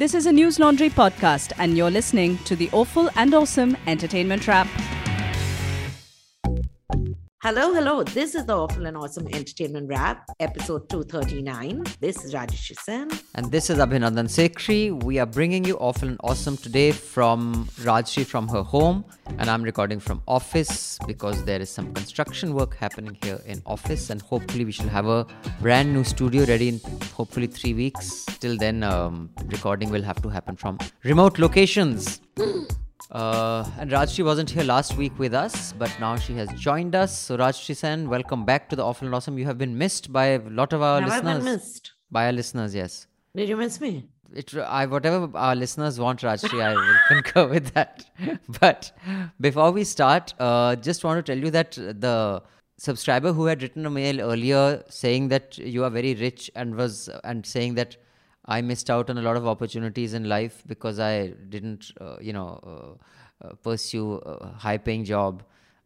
This is a Newslaundry podcast, and you're listening to the Awful and Awesome Entertainment Wrap. Hello, hello. This is the Awful and Awesome Entertainment Wrap, episode 239. This is Rajyasree Sen. And this is Abhinandan Sekhri. We are bringing you Awful and Awesome today from Rajyasree from her home. And I'm recording from office because there is some construction work happening here in office. And hopefully, we shall have a brand new studio ready in hopefully three weeks. Till then, um, recording will have to happen from remote locations. Uh, and Rajyasree wasn't here last week with us, but now she has joined us. So Rajyasree Sen, welcome back to the Awful and Awesome. You have been missed by a lot of our Have I listeners. been missed? By our listeners, yes. Did you miss me? It, I, whatever our listeners want, Rajyasree, I will concur with that. But before we start, uh, just want to tell you that the subscriber who had written a mail earlier saying that you are very rich and was and saying that I missed out on a lot of opportunities in life because I didn't, uh, you know, uh, uh, pursue a high-paying job.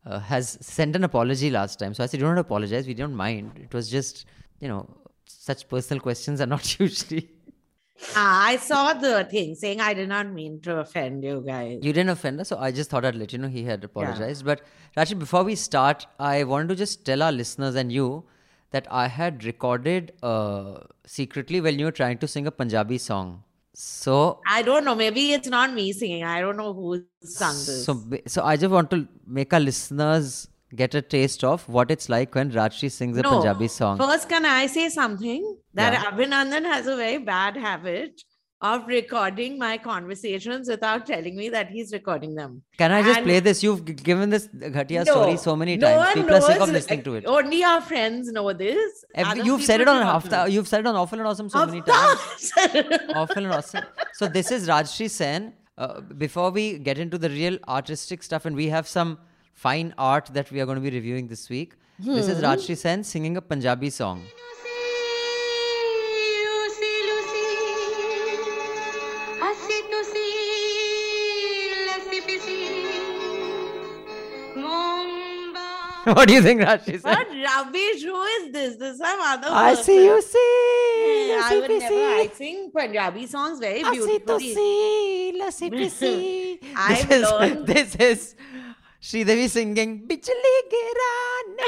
Uh, has sent an apology last time. So I said, "You don't apologize. We don't mind. It was just, you know, such personal questions are not usually." Ah, I saw the thing saying I did not mean to offend you guys. You didn't offend us, so I just thought I'd let you know he had apologized. But Rachel, before we start, I wanted to just tell our listeners and you that I had recorded uh, secretly when you were trying to sing a Punjabi song. So, I don't know. Maybe it's not me singing. I don't know who sung this. so, so I just want to make our listeners get a taste of what it's like when Rajyasree sings a No. Punjabi song. First, can I say something? That Yeah. Abhinandan has a very bad habit of recording my conversations without telling me that he's recording them. Can I just and- play this? You've given this Ghatia No, story so many no times. one People are sick knows- of listening to it. Only our friends know this. Every- you've said it on Hafta. You've said it on Awful and Awesome so many times. awful and awesome. So this is Rajyasree Sen. Uh, before we get into the real artistic stuff, and we have some fine art that we are going to be reviewing this week. This is Rajyasree Sen singing a Punjabi song. what do you think, Rashi? What rubbish? Who is this? This is some other I person. see you see. Yeah, I would never. I sing Punjabi songs very beautifully. see. I've This is learned- this is Sridevi singing Bichli girane.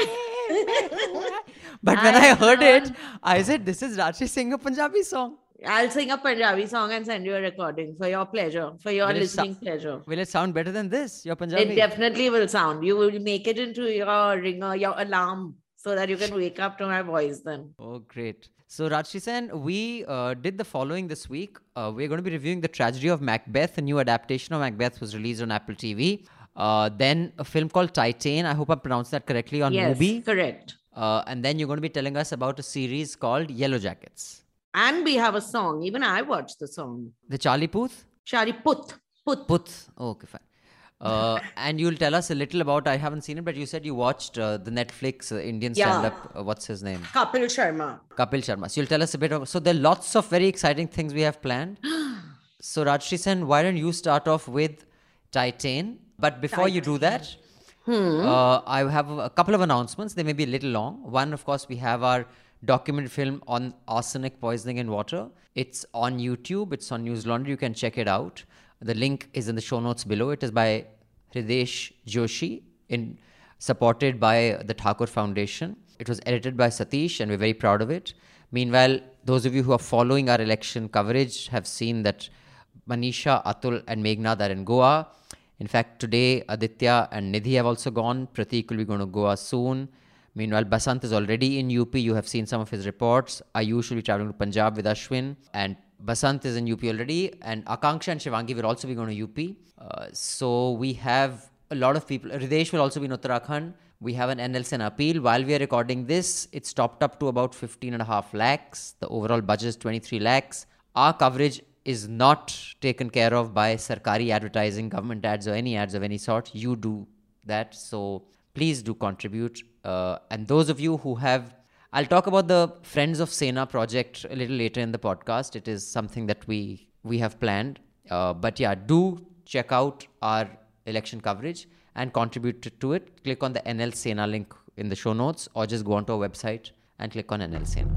But when I heard it, I said, "This is Rashi singing a Punjabi song." I'll sing a Punjabi song and send you a recording for your pleasure, for your Will listening pleasure. Will it sound better than this? Your Punjabi? It definitely will sound. You will make it into your ringer, your alarm, so that you can wake up to my voice then. Oh, great. So, Rajyasree Sen, we uh, did the following this week. Uh, we're going to be reviewing The Tragedy of Macbeth. A new adaptation of Macbeth was released on Apple TV. Uh, then a film called Titane. I hope I pronounced that correctly on yes, Mubi. correct. Uh, and then you're going to be telling us about a series called Yellowjackets. And we have a song. Even I watched the song. The Charlie Puth? Shari Put. Put. Puth. Oh, okay, fine. Uh, and you'll tell us a little about, I haven't seen it, but you said you watched uh, the Netflix uh, Indian Yeah. stand up. Uh, what's his name? Kapil Sharma. Kapil Sharma. So you'll tell us a bit of. So there are lots of very exciting things we have planned. so Rajyasree Sen, why don't you start off with Titane? But before you do that, uh, I have a couple of announcements. They may be a little long. One, of course, we have our documentary film on arsenic poisoning in water. It's on YouTube. It's on Newslaundry. You can check it out. The link is in the show notes below. It is by Hridesh Joshi, in supported by the Thakur Foundation. It was edited by Satish, and we're very proud of it. Meanwhile, those of you who are following our election coverage have seen that Manisha, Atul, and Meghnad are in Goa. In fact, today Aditya and Nidhi have also gone. Pratik will be going to Goa soon. Meanwhile, Basant is already in UP. You have seen some of his reports. Ayush will be traveling to Punjab with Ashwin. And Basant is in UP already. And Akanksha and Shivangi will also be going to UP. Uh, so we have a lot of people. Hridesh will also be in Uttarakhand. We have an NLSN appeal. While we are recording this, it's topped up to about 15 and a half lakhs. The overall budget is 23 lakhs. Our coverage is not taken care of by Sarkari advertising, government ads, or any ads of any sort. You do that. So please do contribute. Uh, and those of you who have, I'll talk about the Friends of Sena project a little later in the podcast. It is something that we we have planned. Uh, but yeah, do check out our election coverage and contribute to- it. Click on the NL Sena link in the show notes, or just go onto our website and click on NL Sena.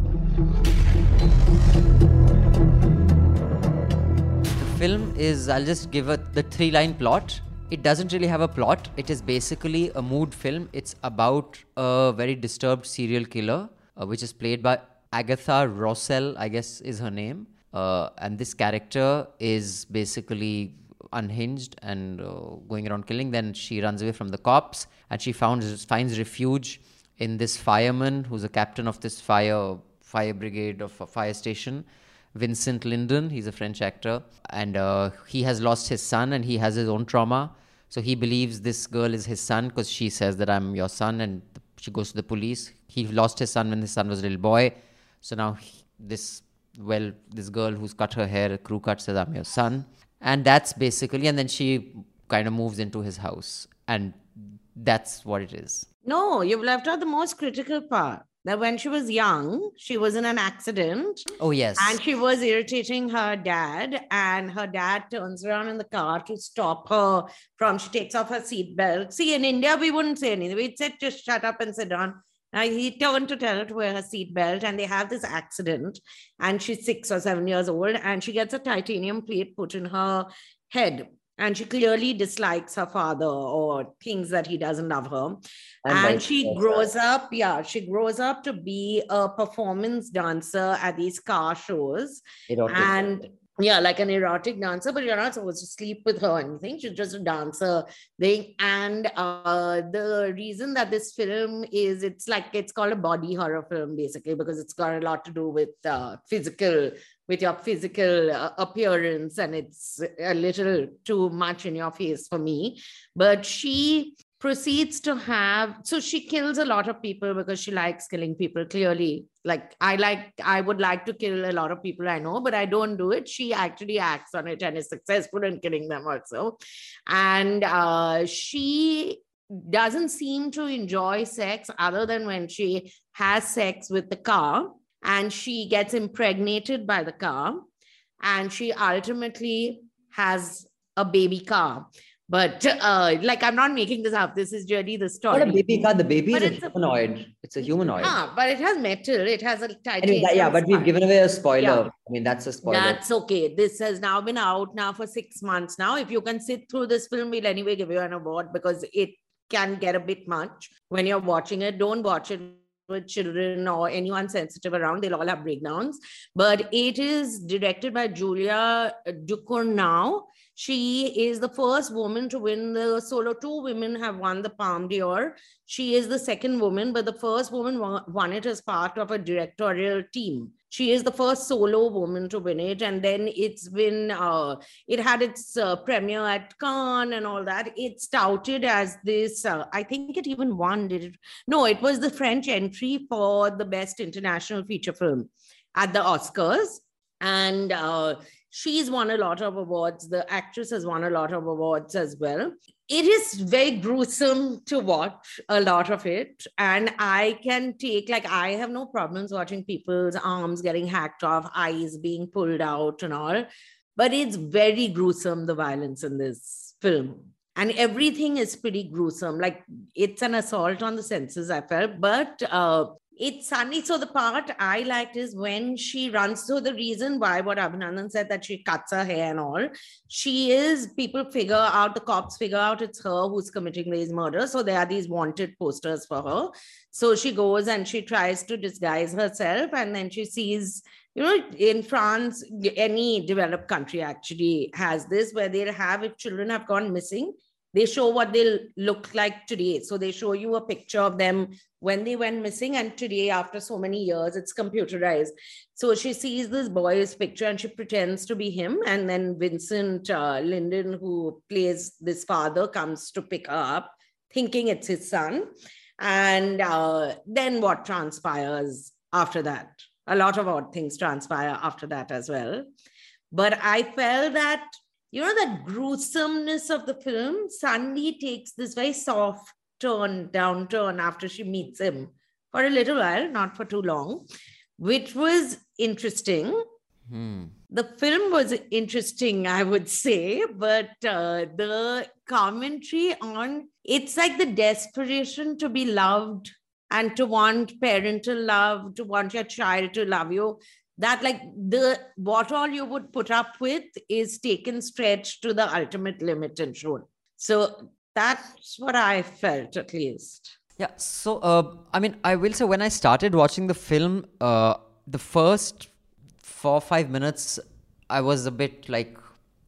The film is, I'll just give it the three line plot. It doesn't really have a plot. It is basically a mood film. It's about a very disturbed serial killer, uh, which is played by Agatha Rousselle, I guess is her name. Uh, and this character is basically unhinged and uh, going around killing. Then she runs away from the cops and she founds, finds refuge in this fireman who's a captain of this fire fire brigade of a fire station. Vincent Lindon, he's a French actor, and uh, he has lost his son and he has his own trauma. So he believes this girl is his son because she says that I'm your son, and she goes to the police. He lost his son when his son was a little boy. So now he- this well, this girl who's cut her hair, crew cut, says I'm your son, and that's basically. And then she kind of moves into his house, and that's what it is. No, you've left out the most critical part. That when she was young, she was in an accident Oh yes, and she was irritating her dad, and her dad turns around in the car to stop her from. She takes off her seatbelt. See, in India, we wouldn't say anything. We'd say, just shut up and sit down. Now he turned to tell her to wear her seatbelt, and they have this accident. And she's six or seven years old, and she gets a titanium plate put in her head. And she clearly dislikes her father or thinks that he doesn't love her. And, vice she grows up yeah she grows up to be a performance dancer at these car shows. Erotic. and yeah like an erotic dancer but you're not supposed to sleep with her or anything. She's just a dancer thing. And uh the reason that this film is it's like it's called a body horror film basically because it's got a lot to do with uh physical with your physical uh, appearance and it's a little too much in your face for me. But she proceeds to have so she kills a lot of people because she likes killing people clearly. Like i like i would like to kill a lot of people i know but i don't do it. She actually acts on it and is successful in killing them also. And uh, she doesn't seem to enjoy sex other than when she has sex with the car and she gets impregnated by the car and she ultimately has a baby car but uh, like i'm not making this up this is really the story Not a baby car. The baby But is a it's a- humanoid. It's a humanoid. Ah, but it has metal it has a Anyway, titanium that- yeah, but we've given away a spoiler. Yeah. I mean, that's a spoiler. That's okay. This has now been out now for six months now. If you can sit through this film, we'll anyway give you an award because it can get a bit much when you're watching it. Don't watch it with children or anyone sensitive around. They'll all have breakdowns. But it is directed by Julia Ducournau. She is the first woman to win the solo. Two women have won the Palme d'Or. She is the second woman, but the first woman won it as part of a directorial team. She is the first solo woman to win it, and then it's been uh, it had its uh, premiere at Cannes and all that. It's touted as this. Uh, I think it even won. Did it? No, it was the French entry for the best international feature film at the Oscars, and uh, she's won a lot of awards. The actress has won a lot of awards as well. It is very gruesome to watch a lot of it. And I can take, like, I have no problems watching people's arms getting hacked off, eyes being pulled out, and all. But it's very gruesome, the violence in this film. And everything is pretty gruesome. Like, it's an assault on the senses, I felt. But uh, it's sunny. So the part I liked is when she runs. So the reason why what Abhinandan said that she cuts her hair and all, she is people figure out the cops figure out it's her who's committing these murders. So there are these wanted posters for her. So she goes and she tries to disguise herself, and then she sees. You know, in France, any developed country actually has this where they'll have if children have gone missing, they show what they'll look like today. So they show you a picture of them when they went missing and today after so many years it's computerized. So she sees this boy's picture and she pretends to be him. And then vincent uh, lindon who plays this father comes to pick her up thinking it's his son. And uh, then what transpires after that? A lot of odd things transpire after that as well. But i felt that you know that gruesomeness of the film suddenly takes this very soft turn downturn after she meets him for a little while not for too long which was interesting Hmm. the film was interesting i would say but uh, the commentary on it's like the desperation to be loved and to want parental love to want your child to love you that like the what all you would put up with is taken stretched to the ultimate limit and shown. So that's what I felt at least. Yeah. So, uh, I mean, I will say when I started watching the film, uh, the first four five minutes, I was a bit like,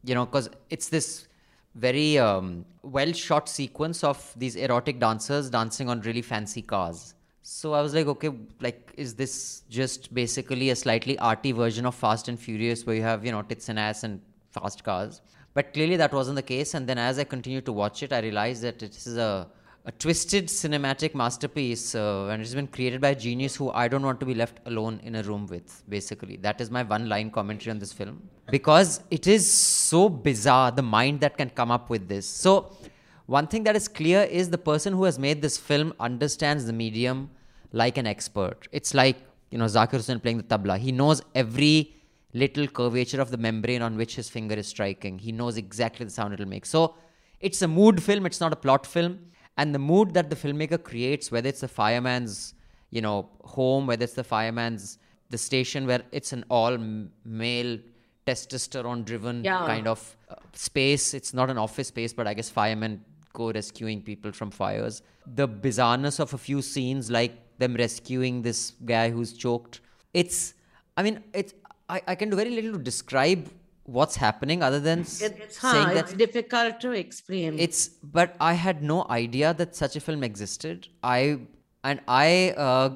you know, because it's this very um, well shot sequence of these erotic dancers dancing on really fancy cars. So I was like, okay, like, is this just basically a slightly arty version of Fast and Furious where you have, you know, tits and ass and fast cars? But clearly that wasn't the case. And then as I continued to watch it, I realized that it is a, a twisted cinematic masterpiece uh, and it's been created by a genius who I don't want to be left alone in a room with, basically. That is my one line commentary on this film. Because it is so bizarre, the mind that can come up with this. So, one thing that is clear is the person who has made this film understands the medium like an expert. It's like, you know, Zakir Hussain playing the tabla. He knows every little curvature of the membrane on which his finger is striking. He knows exactly the sound it'll make. So it's a mood film, it's not a plot film. And the mood that the filmmaker creates, whether it's the fireman's, you know, home, whether it's the fireman's the station where it's an all male testosterone driven Yeah. kind of uh, space. It's not an office space, but I guess firemen go rescuing people from fires. The bizarreness of a few scenes, like them rescuing this guy who's choked. It's, I mean, it's, I, I can do very little to describe what's happening other than s- It's, saying huh, that it's difficult to explain. it's but i had no idea that such a film existed i and i uh,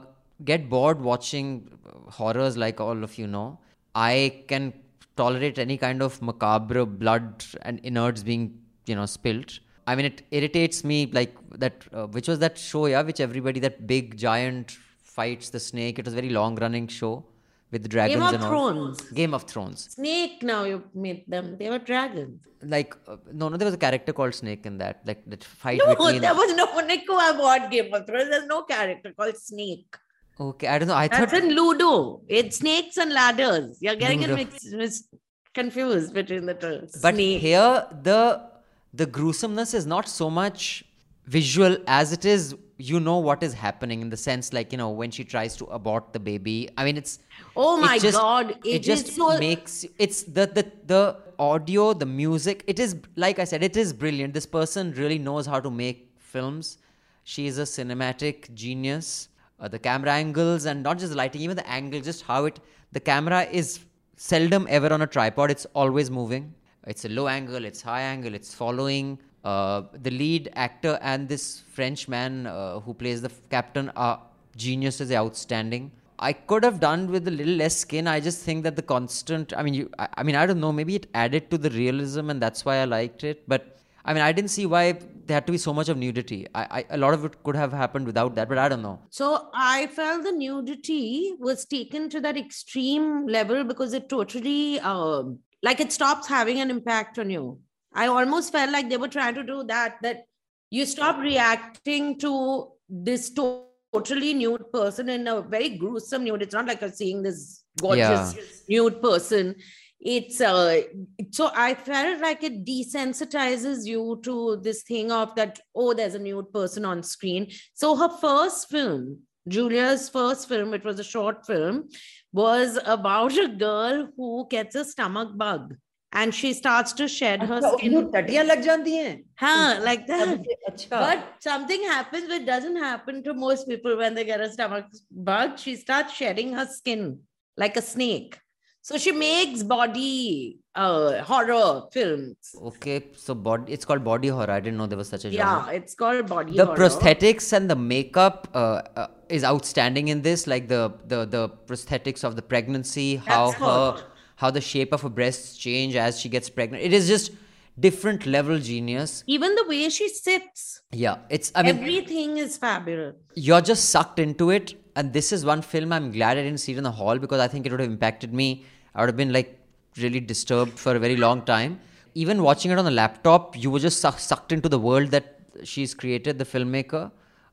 get bored watching horrors like all of you know i can tolerate any kind of macabre blood and innards being you know spilt i mean it irritates me like that uh, which was that show yeah which everybody that big giant fights the snake it was a very long running show with the dragons of and all Thrones. game of thrones Snake now you made them. They were dragons. like uh, no no there was a character called snake in that like that fight No, between there was no Nico about Game of Thrones. There's no character called Snake. Okay, I don't know. I That's thought in Ludo. It's snakes and ladders. You're getting it mixed, confused between the two. but Snake. here the the gruesomeness is not so much visual as it is you know what is happening in the sense like you know when she tries to abort the baby. I mean it's Oh it my just- God, it, it just so- makes it's the the the audio the music it is like i said it is brilliant. This person really knows how to make films. She is a cinematic genius. Uh, the camera angles and not just the lighting even the angle just how it the camera is seldom ever on a tripod. It's always moving it's a low angle it's high angle it's following uh, the lead actor and this french man uh, who plays the captain are geniuses outstanding i could have done with a little less skin i just think that the constant i mean you I, I mean i don't know maybe it added to the realism and that's why i liked it but I mean, I didn't see why there had to be so much of nudity. I, I, a lot of it could have happened without that, but I don't know. So I felt the nudity was taken to that extreme level because it totally, um, like, it stops having an impact on you. I almost felt like they were trying to do that, that you stop reacting to this to- totally nude person in a very gruesome nude. It's not like you're seeing this gorgeous nude person. It's uh, so I felt like it desensitizes you to this thing of that, oh, there's a nude person on screen. So her first film, Julia's first film, it was a short film, was about a girl who gets a stomach bug and she starts to shed her skin. lag like that. But something happens which doesn't happen to most people when they get a stomach bug. She starts shedding her skin like a snake. So she makes body uh, horror films. Okay, so body, it's called body horror. I didn't know there was such a genre. Yeah, it's called body horror. the horror. prosthetics and the makeup uh, uh, is outstanding in this. Like the the the prosthetics of the pregnancy, how That's her hot. how the shape of her breasts change as she gets pregnant. It is just different level genius. Even the way she sits, Yeah, it's. I mean, everything is fabulous. you're just sucked into it and this is one film i'm glad i didn't see it in the hall because i think it would have impacted me i would have been like really disturbed for a very long time. Even watching it on the laptop you were just suck- sucked into the world that she's created the filmmaker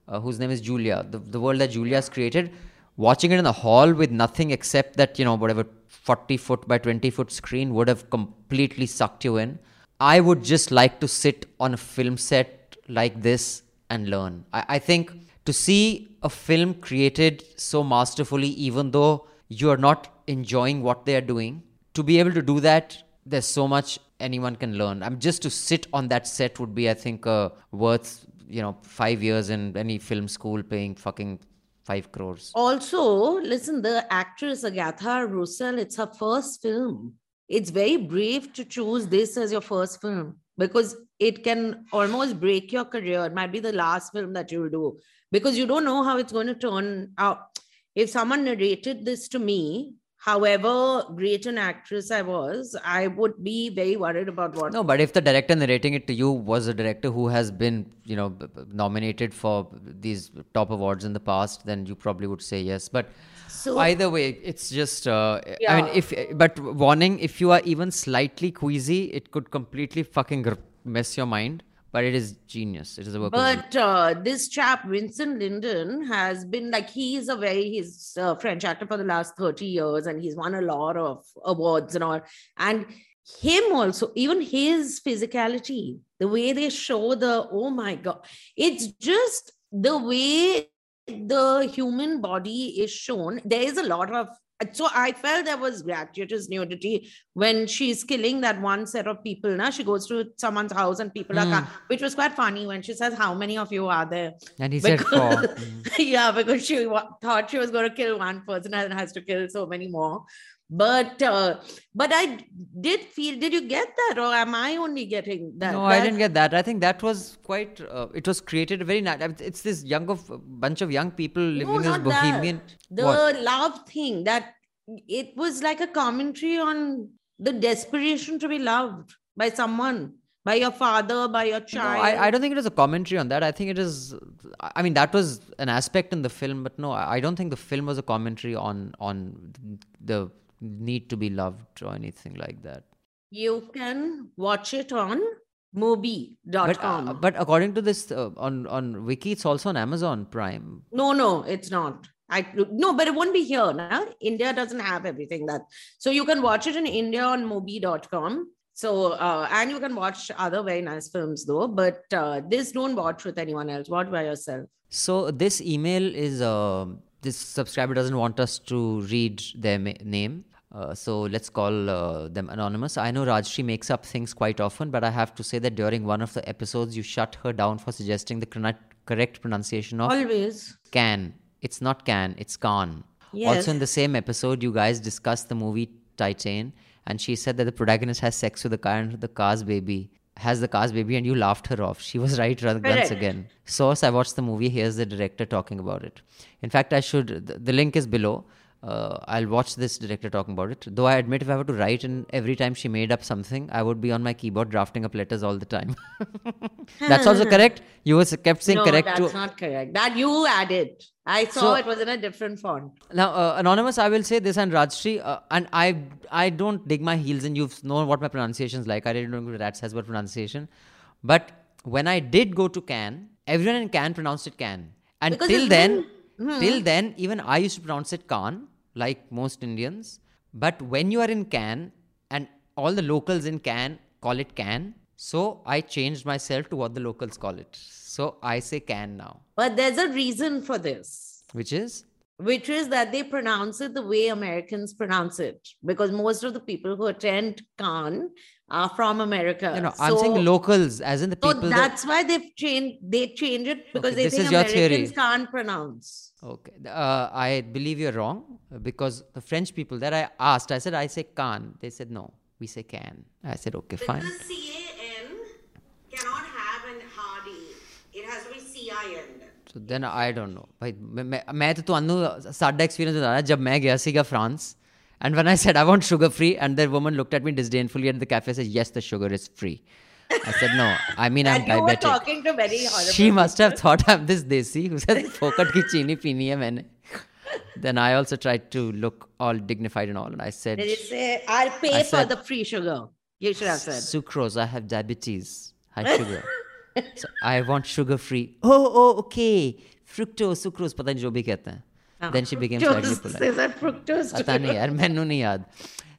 uh, whose name is julia the, the world that julia has created. Watching it in the hall with nothing except that you know whatever 40 foot by 20 foot screen would have completely sucked you in. I would just like to sit on a film set like this and learn. I, I think to see a film created so masterfully, even though you're not enjoying what they are doing. To be able to do that, there's so much anyone can learn. I'm just to sit on that set would be, I think, uh, worth you know five years in any film school paying fucking five crores. Also, listen, the actress Agatha Rousselle, it's her first film. It's very brave to choose this as your first film because it can almost break your career. It might be the last film that you'll do because you don't know how it's going to turn out. If someone narrated this to me, however great an actress I was, I would be very worried about what. No, but if the director narrating it to you was a director who has been, you know, nominated for these top awards in the past, then you probably would say yes. But So- either way, it's just. Uh, I mean, if but warning, if you are even slightly queasy, it could completely fucking mess your mind. But it is genius. It is a work. But uh, this chap, Vincent Lindon, has been like, he's a very, he's a French actor for the last 30 years and he's won a lot of awards and all. And him also, even his physicality, the way they show the, oh my God, it's just the way the human body is shown. There is a lot of, so I felt there was gratuitous nudity when she's killing that one set of people. Now she goes to someone's house and people are, ca- which was quite funny when she says, How many of you are there? and he said four. Because- yeah, because she wa- thought she was going to kill one person and has to kill so many more. But uh, but I did feel. Did you get that, or am I only getting that? No, I didn't get that. I think that was quite. Uh, it was created very. Nat- it's this young of bunch of young people living No, in this bohemian. that. The What? love thing that it was like a commentary on the desperation to be loved by someone, by your father, by your No, child. I, I don't think it is a commentary on that. I think it is. I mean, that was an aspect in the film, but no, I I don't think the film was a commentary on on the need to be loved or anything like that. You can watch it on Mubi.com. But uh, but according to this uh, on on Wiki, it's also on Amazon Prime. No, no, it's not. I no, but it won't be here now. India doesn't have everything that. So you can watch it in India on Mubi.com. So uh, and you can watch other very nice films though. But uh, this don't watch with anyone else. Watch by yourself. So this email is uh, this subscriber doesn't want us to read their ma- name. Uh, so let's call uh, them anonymous. I know Rajyasree makes up things quite often, but I have to say that during one of the episodes, you shut her down for suggesting the correct correct pronunciation of Always. can. It's not can, it's can. Yes. Also, in the same episode, you guys discussed the movie Titane, and she said that the protagonist has sex with the car and the car's baby has the car's baby, and you laughed her off. She was right once Correct. again. Source: I watched the movie. Here's the director talking about it. In fact, I should. The, the link is below. Uh, I'll watch this director talking about it. Though I admit, if I were to write and every time she made up something, I would be on my keyboard drafting up letters all the time. That's also correct. You was kept saying no, correct that's to not correct. That you added. I saw So- it was in a different font. Now, uh, anonymous, I will say this, and Rajyasree, uh, and I, I don't dig my heels in. You've known what my pronunciation is like. I really don't go to Rats has about pronunciation, but when I did go to Can, everyone in Can pronounced it Can, and Because till then, been- till then, even I used to pronounce it Khan, like most Indians. But when you are in Can, and all the locals in Can call it Can, so I changed myself to what the locals call it. So I say Can now, But there's a reason for this. which is which is that they pronounce it the way Americans pronounce it, because most of the people who attend Khan are from America. you know I'm saying the So- locals, as in the So people. that- that's why they've changed. They change it because Okay, they this think is your Americans theory. can't pronounce. Okay. Uh, I believe you're wrong uh, because the French people that I asked, I said, I say can. They said, no, we say can. I said, okay, fine. C-A-N cannot have an hard E. It has to be C-I-N. So then I don't know. भाई मैं मैं मैं तो ਤੁਹਾਨੂੰ ਸਾਡਾ experience ਬਤਾ ਰਿਹਾ ਜਬ ਮੈਂ ਗਿਆ ਸੀਗਾ France and when I said I want sugar free and the woman looked at me disdainfully at the cafe said yes the sugar is free. I said no. I mean I'm And you were diabetic. talking to very horrible. She must have thought I'm this desi who said फोकट की चीनी पीनी है मैंने. Then I also tried to look all dignified and all and I said Did you say, I'll pay I for said- the free sugar? You should have said. Sucrose, I have diabetes, high sugar. so I want sugar free. Oh, oh, okay. Fructose, sucrose, पता नहीं जो भी कहते हैं. Then she became slightly Fructose, polite. is that fructose? पता नहीं यार मैंने नहीं याद.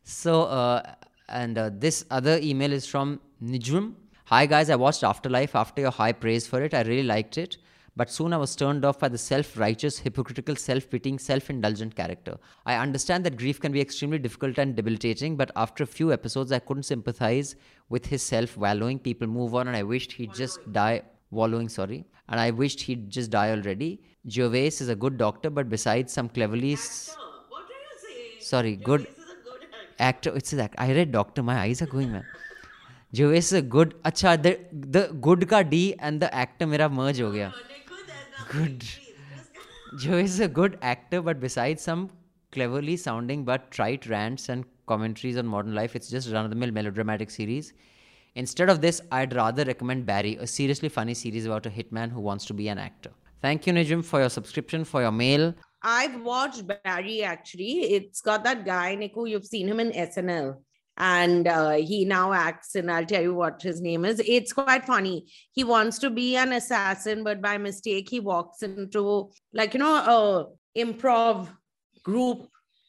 So uh, and uh, this other email is from Nijum. Hi guys, I watched Afterlife after your high praise for it. I really liked it. but soon I was turned off by the self righteous, hypocritical, self pitying, self indulgent character. I understand that grief can be extremely difficult and debilitating, but after a few episodes, I couldn't sympathize with his self wallowing. People move on, and I wished he'd just die. wallowing, sorry. And I wished he'd just die already. Gervais is a good doctor, but besides some cleverly. S- sorry, good, good actor. It's an actor. I read doctor. My eyes are going, man. Gervais is a good. Acha, the, the good ka D and the actor mera merge ho gaya. Good. Gervais is a good actor, but besides some cleverly sounding but trite rants and commentaries on modern life, it's just run of the mill melodramatic series. Instead of this, I'd rather recommend Barry, a seriously funny series about a hitman who wants to be an actor. Thank you, Nijim, for your subscription, for your mail. I've watched Barry actually. It's got that guy, Niku. You've seen him in SNL. And uh, he now acts and I'll tell you what his name is. It's quite funny. He wants to be an assassin, but by mistake, he walks into, like, you know, a improv group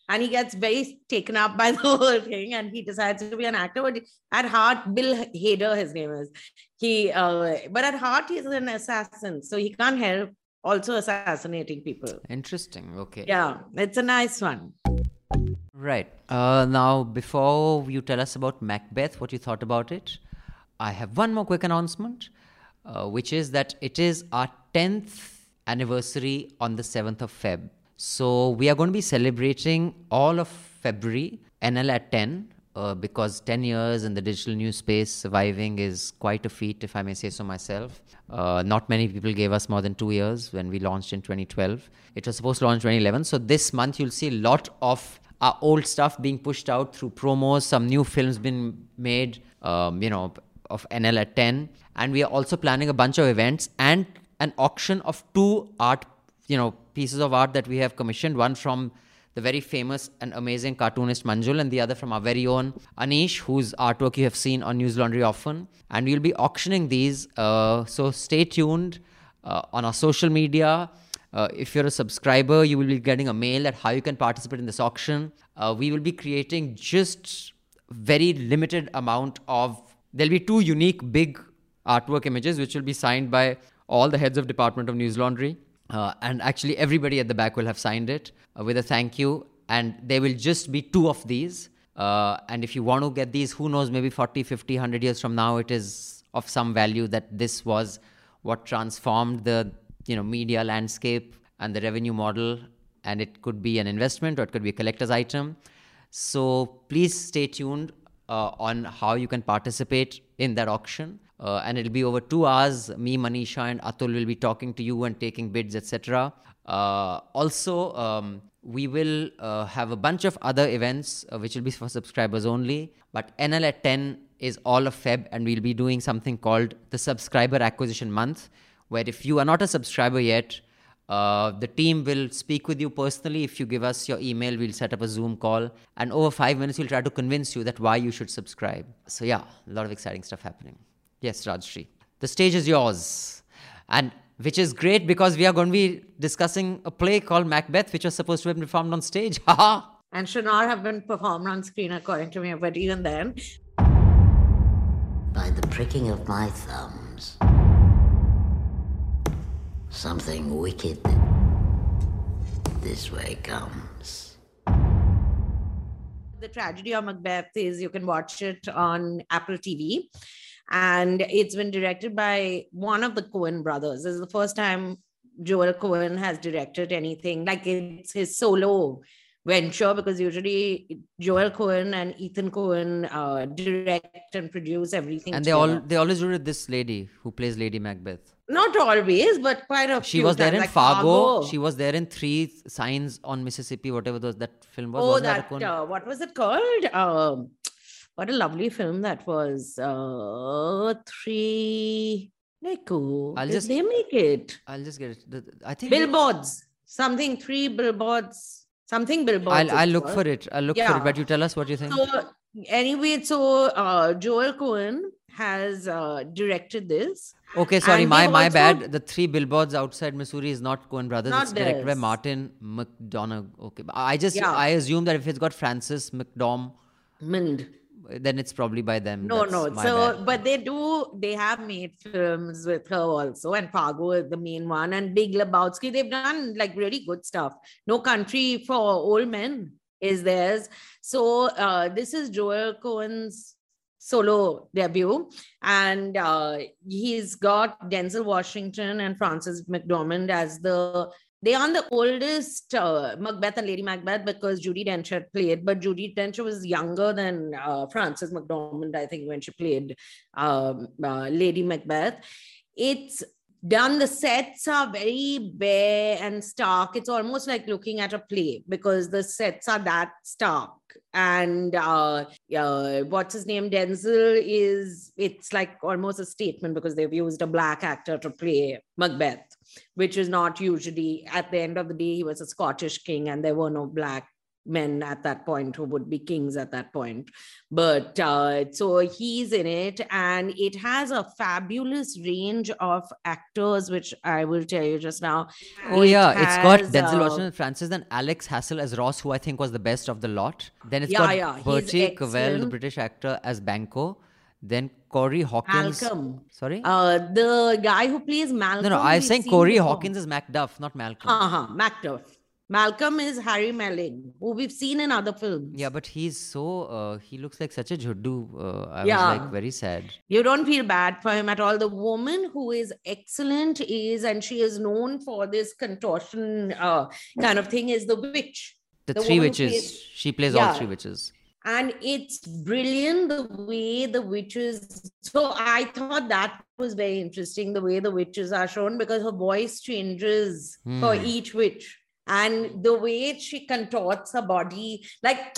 and he gets very taken up by the whole thing and he decides to be an actor. But at heart, Bill Hader, his name is. He, uh, but at heart, he's an assassin. So he can't help also assassinating people. Interesting. Okay. Yeah, it's a nice one. Right. Uh, now, before you tell us about Macbeth, what you thought about it, I have one more quick announcement, uh, which is that it is our 10th anniversary on the 7th of Feb. So, we are going to be celebrating all of February, NL at 10, uh, because 10 years in the digital news space surviving is quite a feat, if I may say so myself. Uh, not many people gave us more than two years when we launched in 2012. It was supposed to launch 2011. So this month you'll see a lot of our old stuff being pushed out through promos, some new films been made, um, you know, of NL at 10. And we are also planning a bunch of events and an auction of two art, you know, pieces of art that we have commissioned. One from the very famous and amazing cartoonist Manjul, and the other from our very own Anish, whose artwork you have seen on Newslaundry often. And we'll be auctioning these. Uh, so stay tuned uh, on our social media. Uh, if you're a subscriber, you will be getting a mail at how you can participate in this auction. Uh, we will be creating just very limited amount of. There'll be two unique big artwork images, which will be signed by all the heads of Department of Newslaundry. Uh, and actually, everybody at the back will have signed it uh, with a thank you. And there will just be two of these. Uh, and if you want to get these, who knows, maybe 40, 50, 100 years from now, it is of some value that this was what transformed the you know media landscape and the revenue model. And it could be an investment or it could be a collector's item. So please stay tuned uh, on how you can participate in that auction. Uh, and it'll be over two hours. Me, Manisha, and Atul will be talking to you and taking bids, etc. Uh, also, um, we will uh, have a bunch of other events uh, which will be for subscribers only. But NL at 10 is all of Feb, and we'll be doing something called the Subscriber Acquisition Month, where if you are not a subscriber yet, uh, the team will speak with you personally. If you give us your email, we'll set up a Zoom call. And over five minutes, we'll try to convince you that why you should subscribe. So, yeah, a lot of exciting stuff happening. Yes, Rajyasree. The stage is yours. And which is great because we are going to be discussing a play called Macbeth, which was supposed to have been performed on stage. Haha. And should not have been performed on screen, according to me. But even then, by the pricking of my thumbs. Something wicked this way comes. the tragedy of Macbeth is you can watch it on Apple TV. And it's been directed by one of the Coen brothers. This is the first time Joel Coen has directed anything like it's his solo venture because usually Joel Coen and Ethan Coen uh, direct and produce everything. And they all they always do it this lady who plays Lady Macbeth. not always, but quite a She few was there times, in like Fargo. She was there in Three Signs on Mississippi, whatever those that film was. oh, that that uh, what was it called? Um, what a lovely film that was. Uh, three. Niku, I'll just- they make it? I'll just get it. I think Billboards, something three billboards, something billboards. I'll I'll look for it. I'll look for it. But you tell us what you think. So anyway, so uh, Joel Coen has uh, directed this. Okay, sorry, And my my bad. The three billboards outside Missouri is not Coen Brothers. Not it's directed by. Martin McDonagh. Okay, I just Yeah. I assume that if it's got Frances McDorm, Mind. Then it's probably by them. No, That's no. So, bad. but they do, they have made films with her also, and Fargo is the main one, and Big Lebowski. They've done like really good stuff. No Country for Old Men is theirs. So, uh, this is Joel Coen's solo debut, and uh, he's got Denzel Washington and Frances McDormand as the they are the oldest uh, Macbeth and Lady Macbeth because Judi Dench had played, but Judi Dench was younger than uh, Frances McDormand, I think, when she played um, uh, Lady Macbeth. It's done, the sets are very bare and stark. It's almost like looking at a play because the sets are that stark. And uh, uh, what's his name? Denzel is, it's like almost a statement because they've used a black actor to play Macbeth which is not usually at the end of the day he was a scottish king and there were no black men at that point who would be kings at that point but uh, so he's in it and it has a fabulous range of actors which i will tell you just now Oh It yeah, it's got Denzel uh, Washington, Frances, and Alex Hassell as Ross, who I think was the best of the lot. Then it's Yeah, got yeah, Bertie Carvel, the. British actor, as Banquo. Then Corey Hawkins. Malcolm. Sorry. uh, the guy who plays malcolm no, no, I was saying Corey. Hawkins is Macduff, not Malcolm. uh-huh macduff malcolm is harry melling who we've seen in other films Yeah, but he's so uh, he looks like such a jhuddu. Uh, I Yeah. was like very sad. You don't feel bad for him at all. The woman who is excellent is, and she is known for this contortion uh, kind of thing, is the witch. The, The three witches. plays- she plays all three witches. And it's brilliant the way the witches. So I thought that was very interesting the way the witches are shown because her voice changes for Hmm. each witch. And the way she contorts her body, like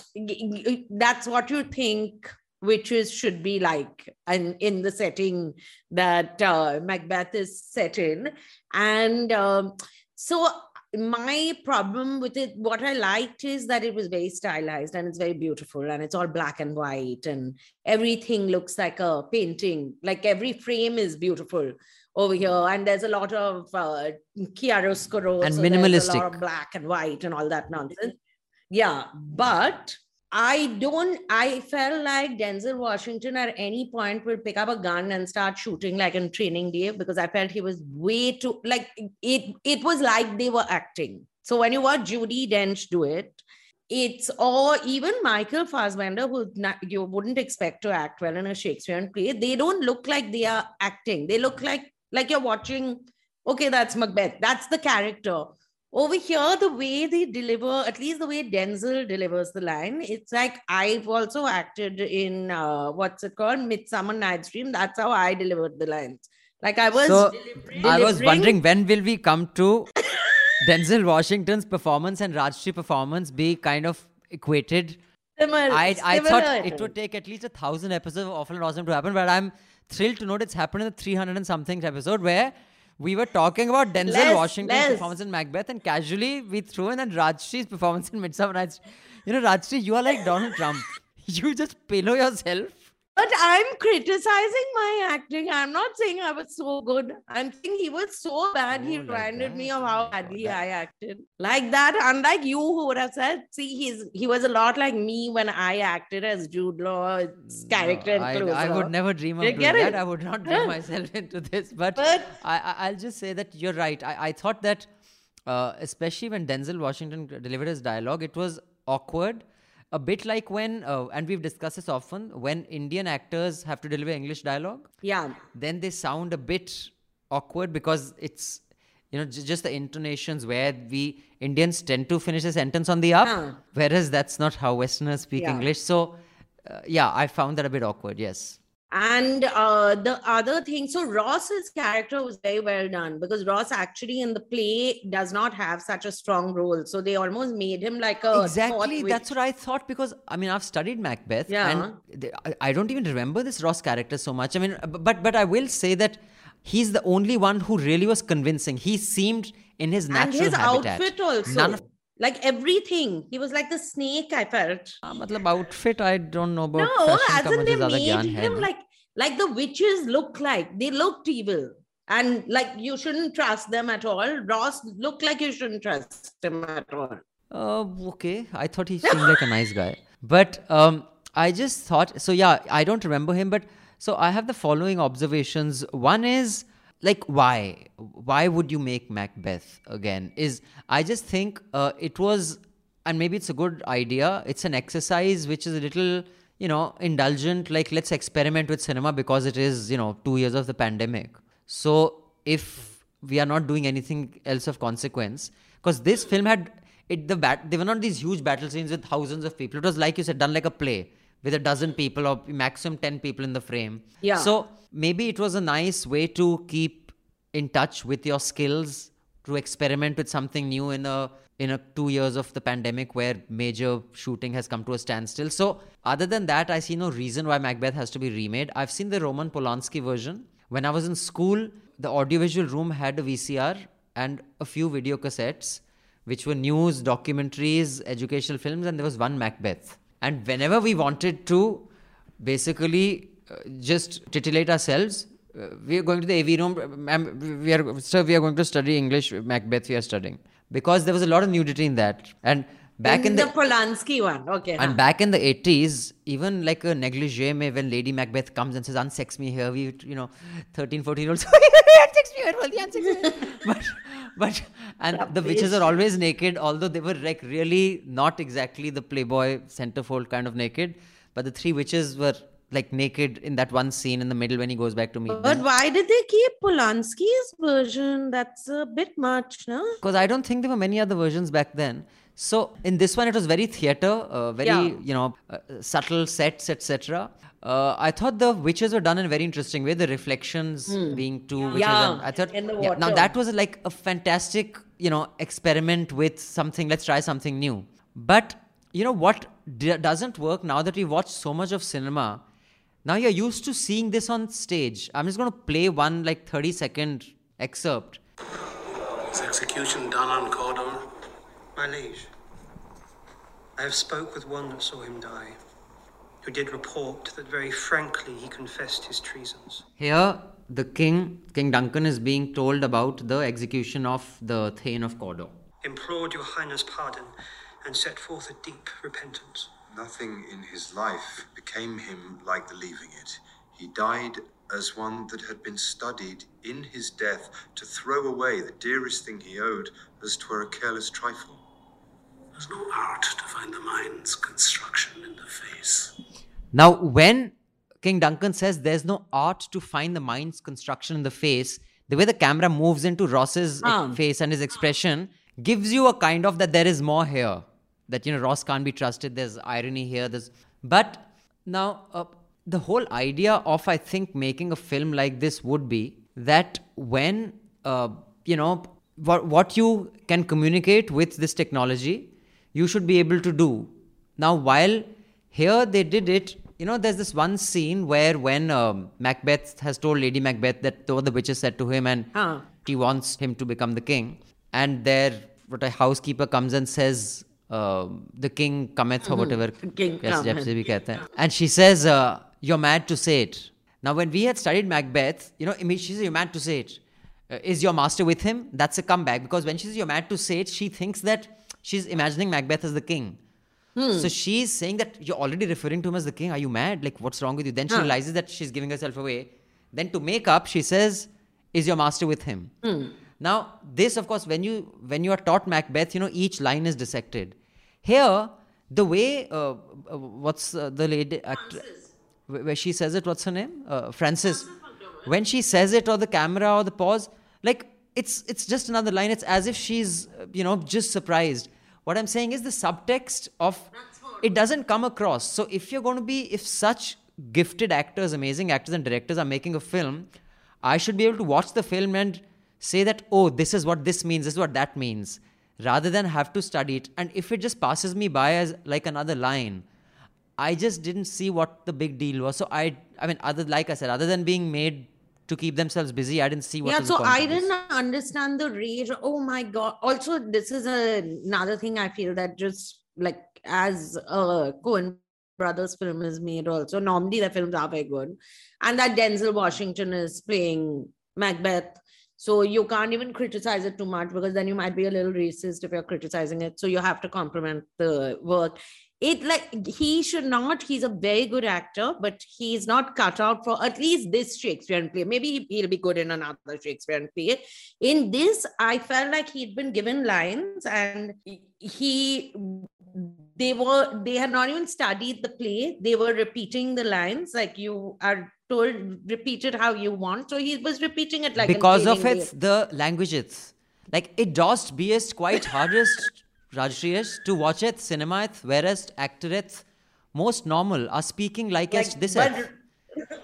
that's what you think witches should be like and in the setting that uh, macbeth is set in and um, so my problem with it what i liked is that it was very stylized and it's very beautiful and it's all black and white and everything looks like a painting. Like every frame is beautiful over here and there's a lot of uh, chiaroscuro And so a minimalistic. lot of black and white and all that nonsense. Yeah but I don't, I felt like Denzel Washington at any point will pick up a gun and start shooting like in training day because I felt he was way too, like it, it was like they were acting. So when you watch Judi Dench do it, it's or even Michael Fassbender, who not, you wouldn't expect to act well in a Shakespearean play, they don't look like they are acting. They look like like you're watching, okay, that's Macbeth, that's the character over here the way they deliver at least the way denzel delivers the line it's like i've also acted in uh, what's it called? Midsummer night's dream. That's how i delivered the lines. Like i was so deliver- I was delivering- wondering when will we come to Denzel Washington's performance and Rajyasree performance be kind of equated? Similar- I, I thought it would take at least a thousand episodes of Awful and Awesome to happen, but I'm thrilled to note it's happened in the 300 and something episode where we were talking about Denzel Les, Washington's Les. performance in Macbeth, and casually we threw in that Rajyasree's performance in Midsummer Night's. You know, Rajyasree, you are like Donald Trump. You just pelo yourself. But i'm criticizing my acting i'm not saying i was so good i'm saying he was so bad he Oh, like reminded me of how badly i acted like that unlike you who would have said see he's he was a lot like me when i acted as jude law's character I, I would never dream of doing that. it? I would not bring myself into this. But, But- I, I, I'll just say that you're right. I, I thought that, uh, especially when Denzel Washington delivered his dialogue, it was awkward. A bit like when, uh, and we've discussed this often, when Indian actors have to deliver English dialogue, yeah then they sound a bit awkward because it's, you know, j- just the intonations where we Indians tend to finish a sentence on the up, Huh. whereas that's not how Westerners speak Yeah. English. So, uh, yeah, I found that a bit awkward. Yes. And uh, the other thing, so Ross's character was very well done because Ross actually in the play does not have such a strong role. So they almost made him like a exactly that's what i thought because i mean i've studied macbeth Yeah. and I, I don't even remember this ross character so much i mean but but i will say that he's the only one who really was convincing he seemed in his and natural his habitat outfit also. none of like everything. He was like the snake i felt. Ah, uh, matlab outfit i don't know about no as in they made him like like the witches look like. They looked evil. And like you shouldn't trust them at all. Ross looked like you shouldn't trust him at all. Uh, okay. I thought he seemed like a nice guy. But um i just thought so yeah i don't remember him but so i have the following observations. One is like why why would you make Macbeth again? Is I just think uh, it was, and maybe it's a good idea. It's an exercise which is a little you know indulgent. Like let's experiment with cinema because it is you know two years of the pandemic. So if we are not doing anything else of consequence, because this film had it the bat they were not these huge battle scenes with thousands of people. It was like you said, done like a play with a dozen people or maximum 10 people in the frame. Yeah. So maybe it was a nice way to keep in touch with your skills to experiment with something new in a in a 2 years of the pandemic where major shooting has come to a standstill. So other than that I see no reason why Macbeth has to be remade. I've seen the Roman Polanski version. When I was in school, the audiovisual room had a VCR and a few video cassettes which were news, documentaries, educational films and there was one Macbeth. And whenever we wanted to basically uh, just titillate ourselves, uh, we are going to the AV room. we are, sir, we are going to study English, Macbeth, we are studying. Because there was a lot of nudity in that. And back in, in the, the Polanski one. Okay. and huh. back in the 80s, even like a negligee may when Lady Macbeth comes and says, unsex me here, we, you know, 13, 14 year olds, unsex me here, well, unsex me here." but, but, and the witches are always naked, although they were like really not exactly the Playboy centerfold kind of naked. But the three witches were like naked in that one scene in the middle when he goes back to meet But them. why did they keep Polanski's version? That's a bit much, no? because I don't think there were many other versions back then. So in this one, it was very theater, uh, very Yeah. you know uh, subtle sets, etc. Uh, I thought the witches were done in a very interesting way. The reflections being two witches. Hmm. Yeah, and I thought in the yeah, now that was like a fantastic you know experiment with something. Let's try something new. But you know what d- doesn't work now that we watch so much of cinema. Now you're used to seeing this on stage. I'm just going to play one like 30 second excerpt. His execution done on Cawdor. My liege, I have spoke with one that saw him die, who did report that very frankly he confessed his treasons. Here, the king, King Duncan, is being told about the execution of the Thane of Cawdor. implored your highness pardon, and set forth a deep repentance. Nothing in his life became him like the leaving it. He died as one that had been studied in his death to throw away the dearest thing he owed as twere a careless trifle. There's no art to find the mind's construction in the face. Now, when King Duncan says there's no art to find the mind's construction in the face, the way the camera moves into Ross's Um. face and his expression gives you a kind of that there is more here. That, you know, Ross can't be trusted. There's irony here. There's, but now, uh, the whole idea of, I think, making a film like this would be that when, uh, you know, what, what you can communicate with this technology, you should be able to do. Now, while here they did it. You know, there's this one scene where when um, Macbeth has told Lady Macbeth that what the witches said to him and huh. he wants him to become the king. And there, what a housekeeper comes and says, uh, the king cometh mm-hmm. or hmm. whatever. King yes. And she says, uh, you're mad to say it. Now, when we had studied Macbeth, you know, she says, you're mad to say it. Uh, is your master with him? That's a comeback because when she says you're mad to say it, she thinks that she's imagining Macbeth as the king. So she's saying that you're already referring to him as the king. Are you mad? Like, what's wrong with you? Then she Huh. realizes that she's giving herself away. Then to make up, she says, "Is your master with him?" Now, this, of course, when you when you are taught Macbeth, you know each line is dissected. Here, the way uh, uh, what's uh, the lady actor wh- where she says it? What's her name? Uh, Frances. When she says it, or the camera, or the pause, like it's it's just another line. It's as if she's uh, you know just surprised. What I'm saying is the subtext of it doesn't come across. So if you're going to be if such gifted actors, amazing actors and directors are making a film, I should be able to watch the film and say that, oh, this is what this means, this is what that means, rather than have to study it. And if it just passes me by as like another line, I just didn't see what the big deal was. So I, I mean, other like I said, other than being made to keep themselves busy, I didn't see what. yeah so i didn't understand the rage. Oh my god. Also this is a, another thing i feel that just like as a coen brothers film is made also normally the films are very good. And that denzel washington is playing macbeth. So you can't even criticize it too much because then you might be a little racist if you're criticizing it. So you have to compliment the work it like he should not he's a very good actor but he's not cut out for at least this shakespearean play maybe he- he'll be good in another shakespearean play in this i felt like he'd been given lines and he they were they had not even studied the play they were repeating the lines like you are told repeat it how you want so he was repeating it like because of its day. the languages. Like it dost beest quite hardest Rajshriyesh to watch it cinema it, whereas most normal are speaking like, as Like, this.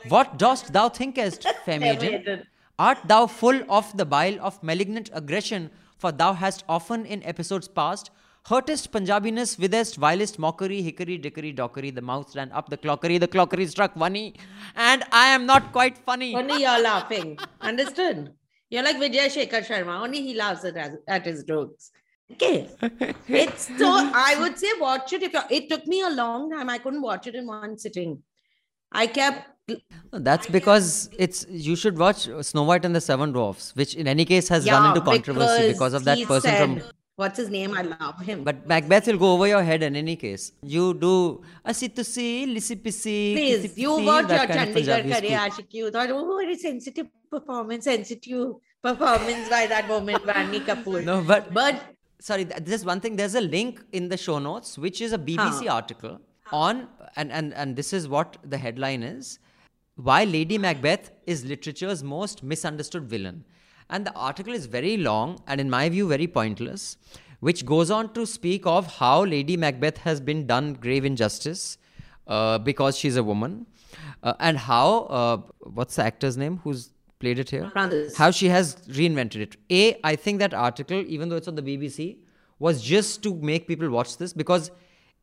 What dost thou thinkest, maiden. Art thou full of the bile of malignant aggression? For thou hast often in episodes past hurtest Punjabiness, withest vilest mockery, hickory, dickory, dockery, the mouth ran up the clockery, the clockery struck funny, and I am not quite funny. Only you're laughing. Understood? You're like Vijay Shekhar Sharma. Only he laughs at, at his jokes. Okay. It's so I would say watch it if you're, it took me a long time. I couldn't watch it in one sitting. I kept That's because it's you should watch Snow White and the Seven Dwarfs, which in any case has yeah, run into controversy because of that person said, from. what's his name? I love him. But Macbeth will go over your head in any case. You do asitusi, lisipisi, Please, you watch your that kind of Chandigarh Kare. Aashiqui. You thought, oh, very sensitive performance, sensitive performance by that woman, Vaani Kapoor. No, but But sorry, there's one thing. There's a link in the show notes, which is a BBC Huh. article on, and, and, and this is what the headline is Why Lady Macbeth is Literature's Most Misunderstood Villain. And the article is very long and, in my view, very pointless, which goes on to speak of how Lady Macbeth has been done grave injustice uh, because she's a woman, uh, and how, uh, what's the actor's name who's played it here? Frances. how she has reinvented it. A, I think that article, even though it's on the BBC, was just to make people watch this because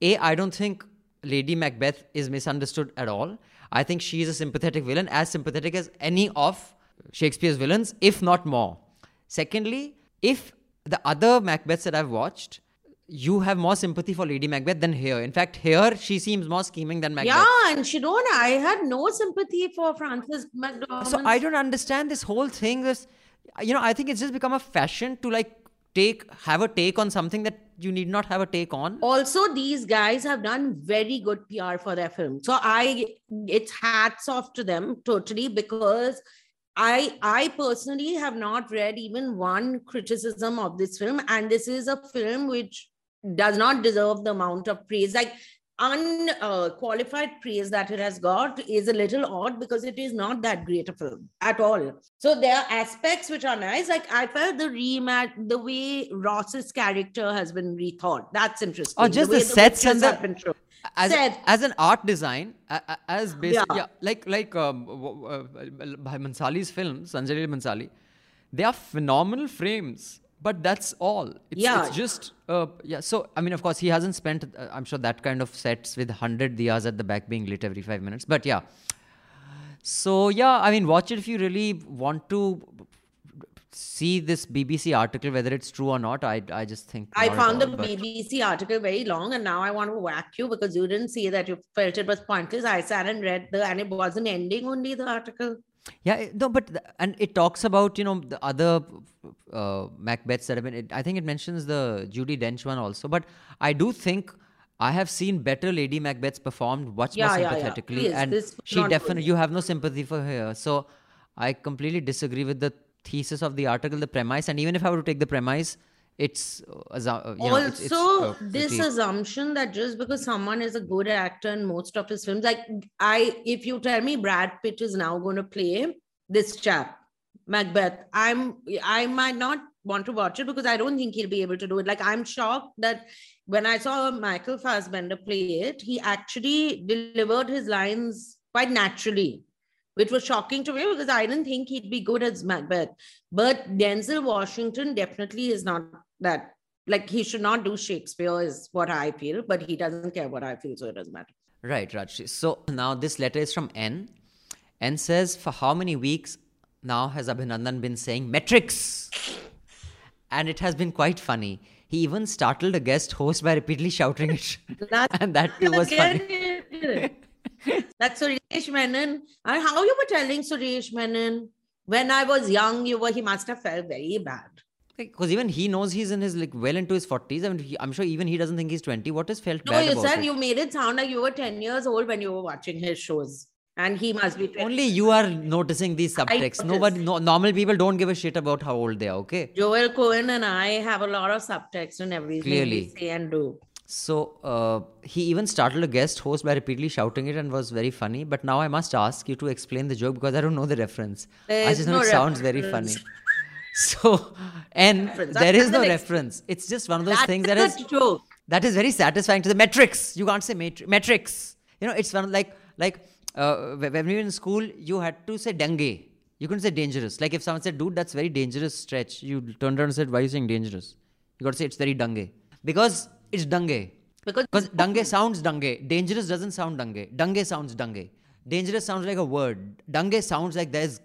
A, I don't think Lady Macbeth is misunderstood at all. I think she is a sympathetic villain, as sympathetic as any of Shakespeare's villains, if not more. Secondly, if the other Macbeths that I've watched, you have more sympathy for Lady Macbeth than here. In fact, here she seems more scheming than Macbeth. yeah, and she don't. I had no sympathy for Frances McDormand. So I don't understand this whole thing. This, you know, I think it's just become a fashion to like take have a take on something that you need not have a take on. also these guys have done very good pr for their film so i it's hats off to them totally because i i personally have not read even one criticism of this film and this is a film which does not deserve the amount of praise like unqualified praise that it has got is a little odd because it is not that great a film at all. So there are aspects which are nice. Like I felt the remat, the way Ross's character has been rethought. That's interesting. Or just the, way sets and the have been shown. as, as an art design, as basic, yeah. Yeah. like like um, uh, by Bhansali's films, Sanjay Bhansali, they are phenomenal frames. But that's all. It's, Yeah. it's just uh, yeah. So I mean, of course, he hasn't spent. Uh, I'm sure that kind of sets with hundred diyas at the back being lit every five minutes. But yeah. So yeah, I mean, watch it if you really want to see this BBC article, whether it's true or not. I I just think I found the but- BBC article very long, and now I want to whack you because you didn't see that you felt it was pointless. I sat and read the, and it wasn't ending only the article. Yeah, no, but and it talks about you know the other uh, Macbeths that have been. It, I think it mentions the Judi Dench one also, but I do think I have seen better Lady Macbeths performed much Yeah, more yeah, yeah. sympathetically, Please, and this she definitely you have no sympathy for her. So I completely disagree with the thesis of the article, the premise, and even if I were to take the premise, it's uh, uh, you know, it's- it's, also uh, this pretty- assumption that just because someone is a good actor in most of his films like i if you tell me brad pitt is now going to play this chap macbeth i'm i might not want to watch it because i don't think he'll be able to do it like i'm shocked that when i saw michael fassbender play it he actually delivered his lines quite naturally which was shocking to me because I didn't think he'd be good as Macbeth. But Denzel Washington definitely is not that. Like he should not do Shakespeare, is what I feel. But he doesn't care what I feel, so it doesn't matter. Right, Rajyasree. So now this letter is from N. N says, For how many weeks now has Abhinandan been saying metrics? And it has been quite funny. He even startled a guest host by repeatedly shouting it. and that too was funny. That's Suresh Menon. And how you were telling Suresh Menon when I was young, you were he must have felt very bad. Because even he knows he's in his like well into his 40s. I mean, he, I'm sure even he doesn't think he's 20. What has felt No, bad you about said it? you made it sound like you were 10 years old when you were watching his shows. And he must be 20. Only you are noticing these subtexts. Nobody, no, normal people don't give a shit about how old they are. Okay. Joel Coen and I have a lot of subtext in everything Clearly. we say and do. So uh, he even startled a guest host by repeatedly shouting it and was very funny. But now I must ask you to explain the joke because I don't know the reference. I just know no it sounds very funny. So, and Reference. there That's is no reference. It's just one of those That's things that is joke. that is very satisfying to the metrics. You can't say matri- metrics. You know, it's one like like uh, when we were in school, you had to say dengue. You couldn't say dangerous. Like if someone said, "Dude, that's very dangerous stretch," you turned around and said, "Why are you saying dangerous?" You got to say it's very dunge because it's dunge. Because Because dunge sounds dunge. Dangerous doesn't sound dunge. Dunge sounds dunge. Dangerous sounds like a word. Dunge sounds like there's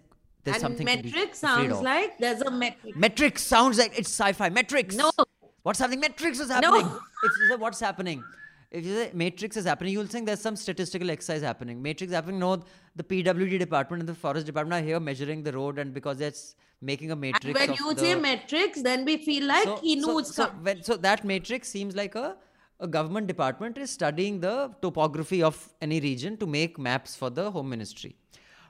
there's and something metric sounds like there's a metric. Metrics sounds like it's sci-fi. Metrics. No. What's happening? Metrics is No. happening. If you say what's happening, if you say matrix is happening, you'll think there's some statistical exercise happening. Matrix happening. No, the PWD department and the forest department are here measuring the road, and because that's making a And matrix. when of you the, say matrix then we feel like so, he knows so, something. when, so that matrix seems like a a government department is studying the topography of any region to make maps for the home ministry.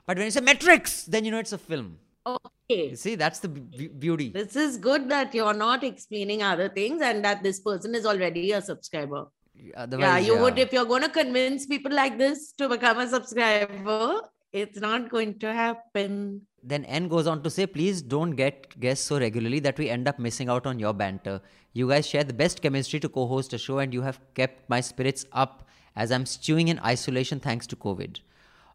But when you say metrics, then you know it's a film. Okay. You see, that's the b- beauty. This is good that you're not explaining other things and that this person is already a subscriber. Otherwise, yeah, you would if you're going to convince people like this to become a subscriber. It's not going to happen. Then N goes on to say, please don't get guests so regularly that we end up missing out on your banter. You guys share the best chemistry to co host a show, and you have kept my spirits up as I'm stewing in isolation thanks to COVID.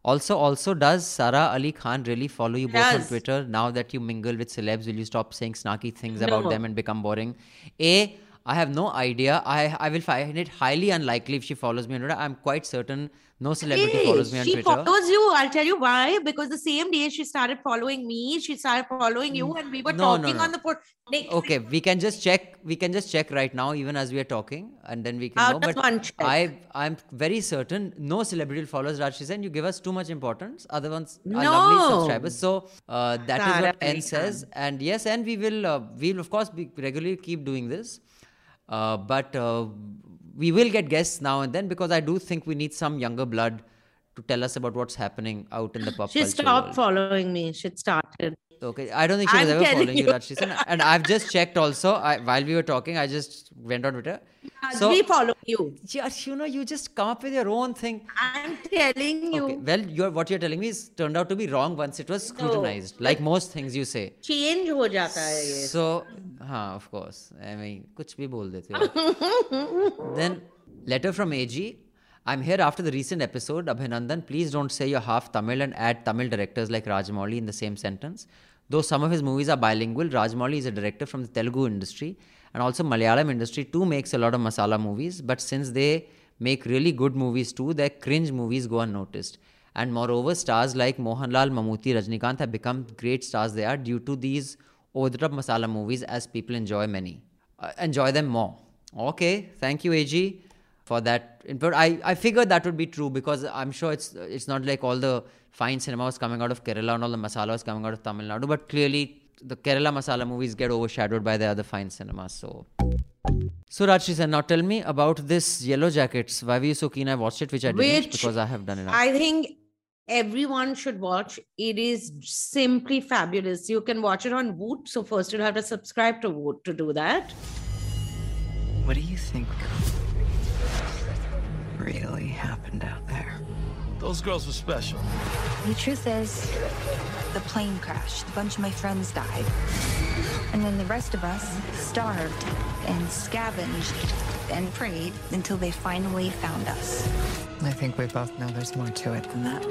Also, also, does Sara Ali Khan really follow you both on Twitter? Now that you mingle with celebs, will you stop saying snarky things about them and become boring? A, I have no idea. I I will find it highly unlikely if she follows me on Twitter. I'm quite certain no celebrity Hey, follows me on she Twitter. She follows you. I'll tell you why. Because the same day she started following me, she started following you, and we were No, no, talking no. on the phone. Next Okay, we can just check. We can just check right now, even as we are talking, and then we can How know. But one check? I, I'm very certain no celebrity follows Rajyasree Sen. You give us too much importance. Other ones are No. lovely subscribers. So uh, that is what N says. And yes, and we will, uh, we will of course be regularly keep doing this. Uh, but uh, we will get guests now and then because I do think we need some younger blood to tell us about what's happening out in the pop She stopped following me. She started. Okay, I don't think she I'm was ever following you, Rajyasree. And I've just checked also. I, while we were talking, I just went on Twitter. Yeah, so, we follow you. Just you know, you just come up with your own thing. I'm telling you. Okay, well, you're, what you're telling me is turned out to be wrong once it was scrutinized, like most things you say. Change ho jata hai ye. So, हाँ, of course. I mean, कुछ भी बोल देते Then letter from AG. I'm here after the recent episode. Abhinandan, please don't say you're half Tamil and add Tamil directors like Rajamouli in the same sentence. Though some of his movies are bilingual, Rajmouli is a director from the Telugu industry and also Malayalam industry too makes a lot of masala movies. But since they make really good movies too, their cringe movies go unnoticed. And moreover, stars like Mohanlal, Mammootty, Rajnikant have become great stars they are due to these over-the-top masala movies as people enjoy many. Uh, enjoy them more. Okay, thank you, AG, for that input. I, I figured that would be true because I'm sure it's it's not like all the fine cinema was coming out of Kerala and all the masala was coming out of Tamil Nadu, but clearly the Kerala masala movies get overshadowed by the other fine cinemas. So. So Rajyasree sir, now tell me about this Yellowjackets. Why were you so keen? I watched it, which I didn't Which because I have done enough. I think everyone should watch. It is simply fabulous. You can watch it on Woot. So first you'll have to subscribe to Woot to do that. What do you think really happened out there? Those girls were special. The truth is, the plane crashed. A bunch of my friends died. And then the rest of us starved and scavenged and prayed until they finally found us. I think we both know there's more to it than that.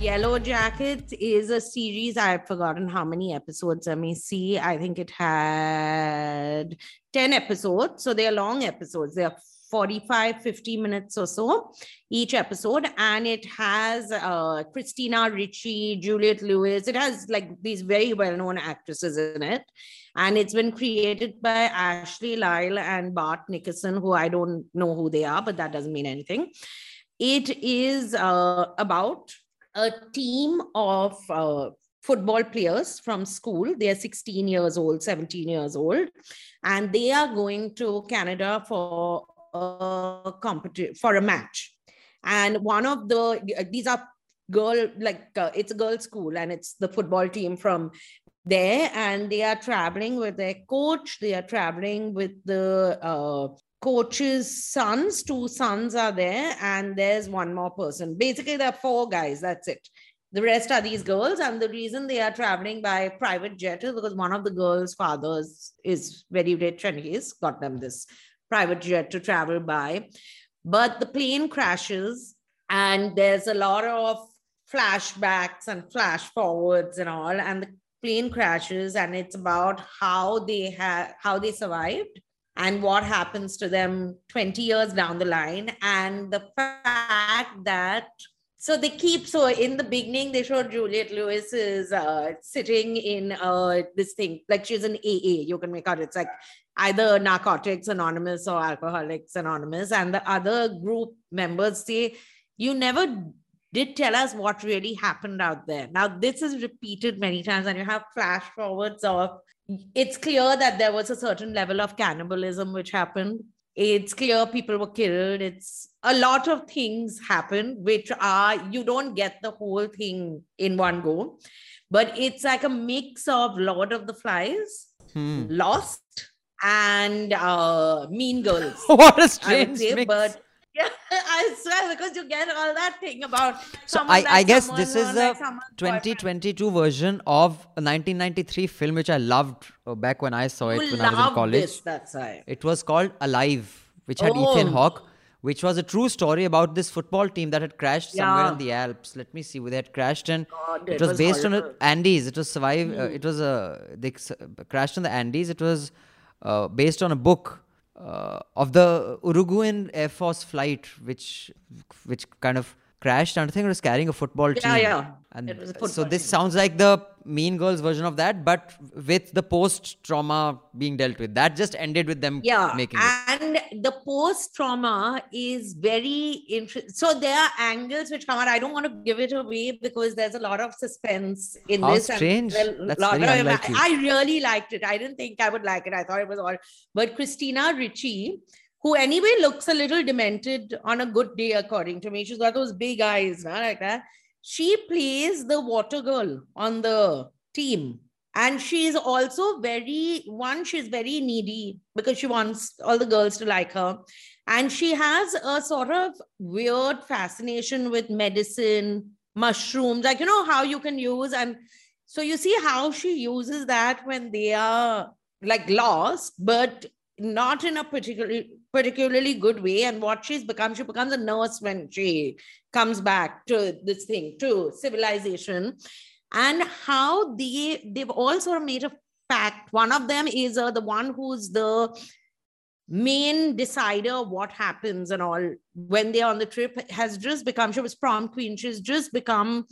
Yellowjackets is a series. I've forgotten how many episodes. Let me see. I think it had 10 episodes. So they are long episodes. They are 45, 50 minutes or so each episode. And it has uh, Christina Ricci, Juliette Lewis. It has like these very well known actresses in it. And it's been created by Ashley Lyle and Bart Nickerson, who I don't know who they are, but that doesn't mean anything. It is uh, about a team of uh, football players from school. They are 16 years old, 17 years old, and they are going to Canada for a competition for a match. And one of the these are girl like uh, it's a girls' school, and it's the football team from there, and they are traveling with their coach. They are traveling with the uh, coach's sons. Two sons are there, and there's one more person. Basically, there are four guys. That's it. The rest are these girls, and the reason they are traveling by private jet is because one of the girls' fathers is very rich, and he's got them this private jet to travel by. But the plane crashes, and there's a lot of flashbacks and flash forwards and all, and the plane crashes, and it's about how they how they survived and what happens to them 20 years down the line and the fact that so they keep so in the beginning they showed Juliette lewis is uh, sitting in uh, this thing like she's an aa you can make out. It's like either narcotics anonymous or alcoholics anonymous. And the other group members say you never did tell us what really happened out there. Now this is repeated many times and you have flash forwards of it's clear that there was a certain level of cannibalism which happened it's clear people were killed it's a lot of things happen which are you don't get the whole thing in one go but it's like a mix of lord of the flies Hmm. lost and uh mean girls What a strange say, mix. but yeah, I swear because you get all that thing about So I, I guess this is like someone's boyfriend. 2022 version of a 1993 film which I loved uh, back when I saw it You when I was in college. this, that's why. It was called Alive, which had Ethan Oh. Hawke, which was a true story about this football team that had crashed somewhere Yeah. in the Alps. Let me see, where they had crashed and God, it it was, was based on horrible. a Andes. It was survive. Uh, Hmm. it was a they s- crashed on the Andes. It was uh, based on a book uh, of the Uruguayan Air Force flight, which which kind of crashed. And I think it was carrying a football Yeah, team. yeah. And It so this sounds like the Mean Girls version of that, but with the post trauma being dealt with. That just ended with them yeah making it. and the post trauma is very interesting so there are angles which come out i don't want to give it away because there's a lot of suspense in How this strange. That's very unlike you. i really liked it i didn't think i would like it i thought it was all but christina ricci who anyway looks a little demented on a good day according to me she's got those big eyes nah, like that she plays the water girl on the team. And she's also very one she's very needy because she wants all the girls to like her. And she has a sort of weird fascination with medicine mushrooms like you know how you can use. And so you see how she uses that when they are like lost but not in a particularly particularly good way. And what she's become she becomes a nurse when she comes back to this thing to civilization. And how they they've all sort of made a pact. One of them is uh, the one who's the main decider what happens and all. When they're on the trip has just become she was prom queen. She's just become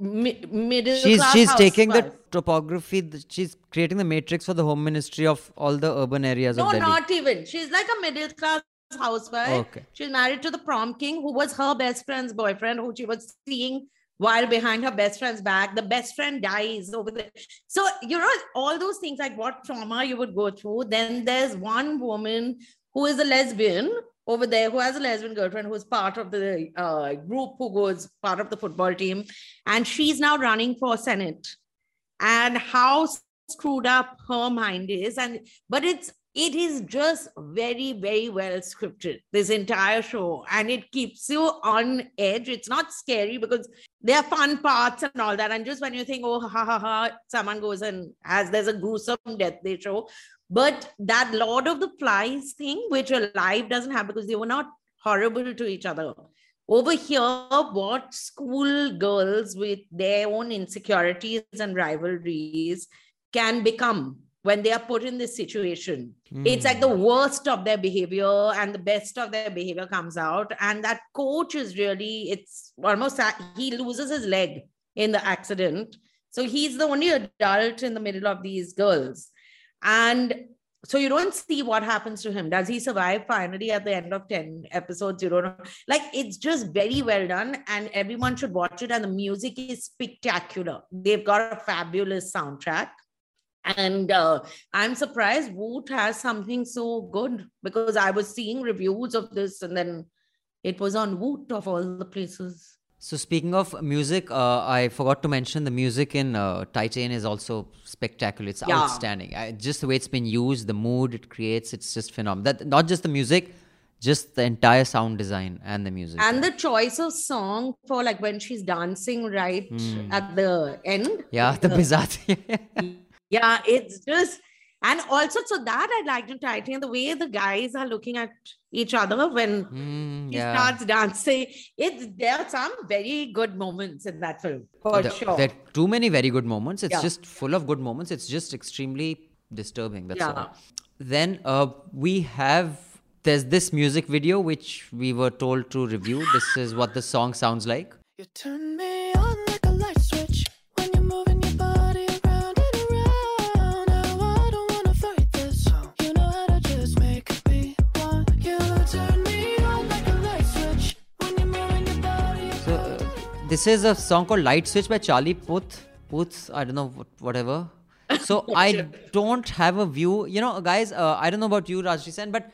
mi- middle she's class she's taking the topography she's creating the matrix for the home ministry of all the urban areas no of delhi. not even. She's like a middle class housewife. Okay. she's married to the prom king who was her best friend's boyfriend who she was seeing while behind her best friend's back. The best friend dies over there. So you know all those things like what trauma you would go through. Then there's one woman who is a lesbian over there who has a lesbian girlfriend who's part of the uh, group who goes part of the football team and she's now running for senate. And how screwed up her mind is and but it's it is just very very well scripted this entire show. And it keeps you on edge. It's not scary because there are fun parts and all that. And just when you think oh ha ha ha someone goes and has there's a gruesome death they show but that lord of the flies thing which alive doesn't have because they were not horrible to each other. Over here what school girls with their own insecurities and rivalries can become when they are put in this situation? It's like the hmm. worst of their behavior and the best of their behavior comes out. And that coach is really it's almost, he loses his leg in the accident. So he's the only adult in the middle of these girls and so you don't see what happens to him. Does he survive finally at the end of 10 episodes? You don't know. Like it's just very well done and everyone should watch it and the music is spectacular. They've got a fabulous soundtrack. And uh, i'm surprised woot has something so good because i was seeing reviews of this and then it was on woot of all the places So speaking of music, uh, I forgot to mention the music in uh, Titane is also spectacular. It's Yeah. outstanding. I, just the way it's been used, the mood it creates, it's just phenomenal. That not just the music, just the entire sound design and the music. and the choice of song for like when she's dancing right Hmm. at the end yeah, the bizarre. yeah it's just and also so that i liked in titane the way the guys are looking at each other when Hmm, he starts dancing it's there are some very good moments in that film for There- sure There are too many very good moments. It's Yeah. just full of good moments. It's just extremely disturbing. That's Yeah. all. Then uh, we have there's this music video which we were told to review. This is what the song sounds like. You turn me this is a song called Light Switch by Charlie Puth. Puth, I don't know whatever. So I don't have a view. You know, guys, uh, I don't know about you, Rajyasree Sen, but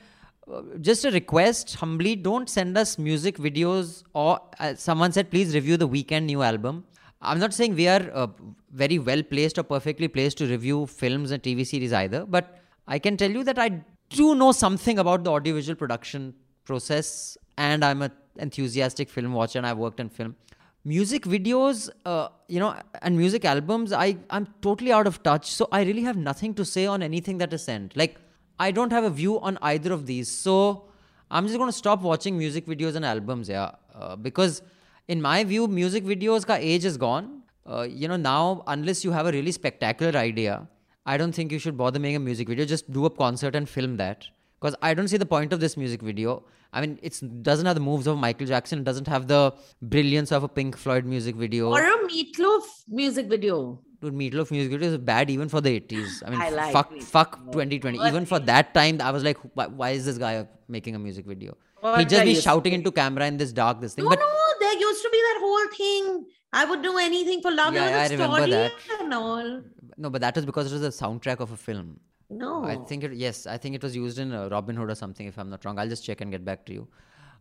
uh, just a request, humbly, don't send us music videos or uh, someone said, please review the weekend new album. I'm not saying we are uh, very well placed or perfectly placed to review films and TV series either, but I can tell you that I do know something about the audiovisual production process and I'm an enthusiastic film watcher and I've worked in film. Music videos, uh, you know, and music albums, I, I'm totally out of touch. So I really have nothing to say on anything that is sent. Like, I don't have a view on either of these. So I'm just going to stop watching music videos and albums, yeah. Uh, because in my view, music videos ka age is gone. Uh, you know, now, unless you have a really spectacular idea, I don't think you should bother making a music video. Just do a concert and film that. Because I don't see the point of this music video. I mean, it doesn't have the moves of Michael Jackson. It doesn't have the brilliance of a Pink Floyd music video. or a meatloaf music video Dude, Meatloaf music video is bad even for the 80s. I mean, I like fuck, Meatloaf. fuck 2020. Even for that time, I was like, why, why is this guy making a music video? What He'd just be shouting into camera in this dark, this thing. no but no there used to be that whole thing i would do anything for love Yeah, was I remember story that. and all no, but that was because it was the soundtrack of a film. No I think it, yes, I think it was used in uh, Robin Hood or something, if I'm not wrong. I'll just check and get back to you.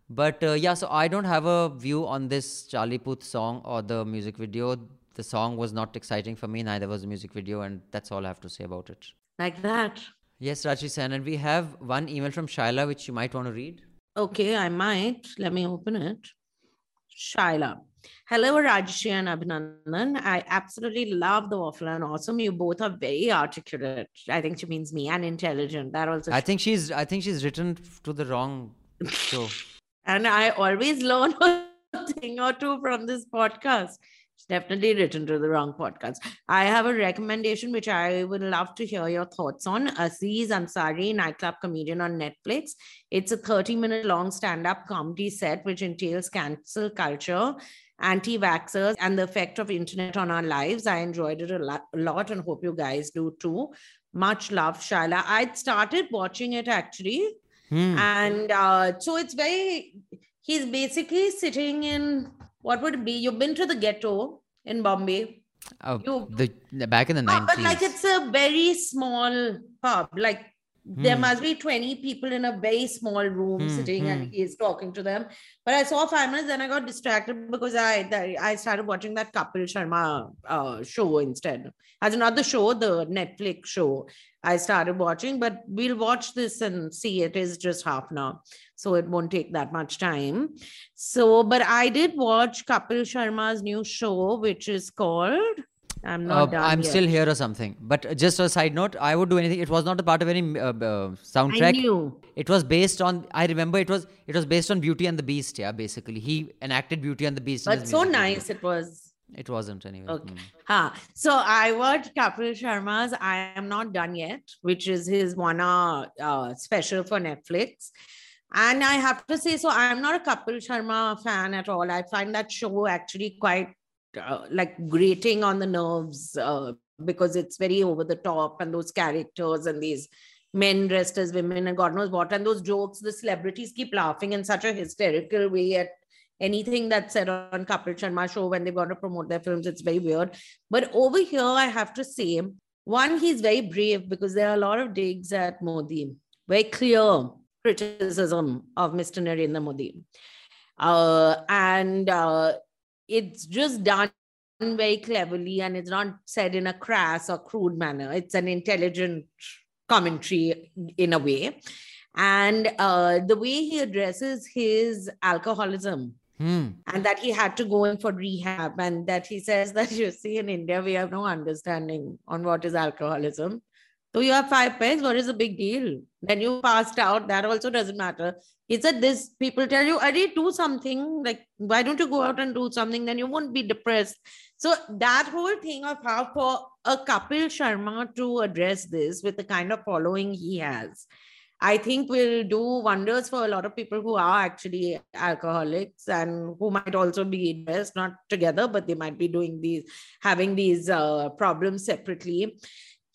But uh, yeah, so I don't have a view on this Charlie Puth song or the music video. The song was not exciting for me, neither was the music video, and that's all I have to say about it. like that Yes, Raji Sen, and we have one email from Shaila which you might want to read. Okay, I might. Let me open it. Shaila. Hello, Rajyasree and Abhinandan. I absolutely love the waffle and awesome. You both are very articulate. I think she means me and intelligent. That also. I think she's I think she's written to the wrong show. and I always learn a thing or two from this podcast. It's definitely written to the wrong podcast. I have a recommendation which I would love to hear your thoughts on. Aziz Ansari, nightclub comedian on Netflix. It's a 30 minute long stand up comedy set which entails cancel culture, anti vaxxers, and the effect of internet on our lives. I enjoyed it a lot, a lot and hope you guys do too. Much love, Shaila. I started watching it actually Hmm. and uh, so it's very he's basically sitting in what would it be you've been to the ghetto in bombay Oh, You- the, back in the Uh, 90s. but like it's a very small pub like there Hmm. must be 20 people in a very small room Hmm, sitting and hmm. he's talking to them but i saw five minutes then i got distracted because i i started watching that kapil sharma uh, show instead as another show the netflix show i started watching but we'll watch this and see it is just half an hour so it won't take that much time so but i did watch kapil sharma's new show which is called i'm Uh, not done I'm yet. still here or something. But uh, just a side note, I would do anything. It was not a part of any uh, uh, soundtrack. knew. It was based on. I remember it was. It was based on Beauty and the Beast. Yeah, basically, he enacted Beauty and the Beast. but so nice it was It wasn't anyway. Okay. Hmm. Huh. So I watched Kapil Sharma's I Am Not Done Yet, which is his one hour uh, special for Netflix. And I have to say, so I'm not a Kapil Sharma fan at all. I find that show actually quite uh, like grating on the nerves uh, because it's very over the top and those characters and these men dressed as women and God knows what. And those jokes, the celebrities keep laughing in such a hysterical way at anything that's said on Kapil Sharma show when they want to promote their films. It's very weird. But over here, I have to say, one, he's very brave because there are a lot of digs at Modi, very clear criticism of Mr. Narendra Modi. Uh, and uh, it's just done very cleverly and it's not said in a crass or crude manner. It's an intelligent commentary in a way. And uh, the way he addresses his alcoholism Hmm. and that he had to go in for rehab and that he says that you see in India we have no understanding on what is alcoholism. So you have five pens, what is the big deal? Then you passed out, that also doesn't matter. He said this people tell you, I did do something, like why don't you go out and do something? Then you won't be depressed. So that whole thing of how for a Kapil Sharma to address this with the kind of following he has, I think will do wonders for a lot of people who are actually alcoholics and who might also be depressed, not together, but they might be doing these, having these uh, problems separately.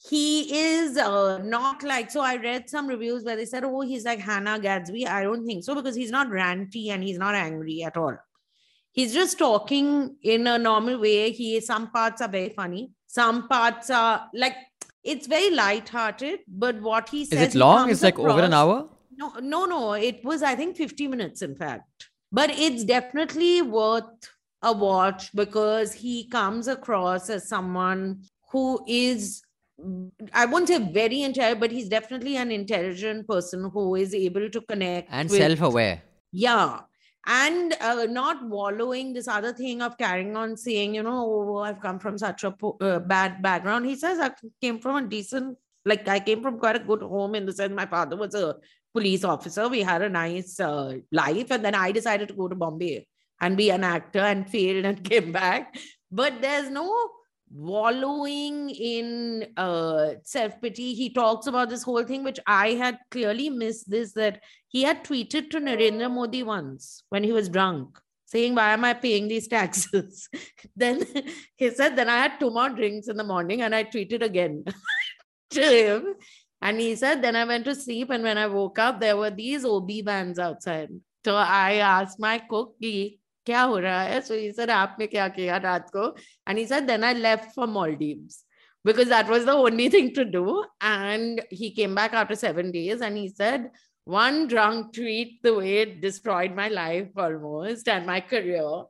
He is uh, not like, so I read some reviews where they said, oh, he's like Hannah Gadsby. I don't think so because he's not ranty and he's not angry at all. He's just talking in a normal way. He some parts are very funny, some parts are like it's very light-hearted, but what he Is says it long? It's like over an hour? No, no, no. It was I think 50 minutes, in fact. But it's definitely worth a watch because he comes across as someone who is I won't say very intelligent, but he's definitely an intelligent person who is able to connect And with- self aware. yeah. And uh, not wallowing this other thing of carrying on saying you know oh, i've come from such a po- uh, bad background he says i came from a decent like i came from quite a good home in the sense my father was a police officer. We had a nice uh, life. And then i decided to go to bombay and be an actor and failed and came back. But there's no wallowing in uh, self pity. He talks about this whole thing, which I had clearly missed this that he had tweeted to Narendra Modi once when he was drunk, saying, Why am I paying these taxes? then he said, Then I had two more drinks in the morning and I tweeted again to him. And he said, Then I went to sleep. And when I woke up, there were these OB vans outside. So I asked my cook, "कि क्या हो रहा है? So he said, आपने क्या किया रात को? And he said, then I left for Maldives because that was the only thing to do. And he came back after seven days and he said, one drunk tweet the way it destroyed my life almost and my career.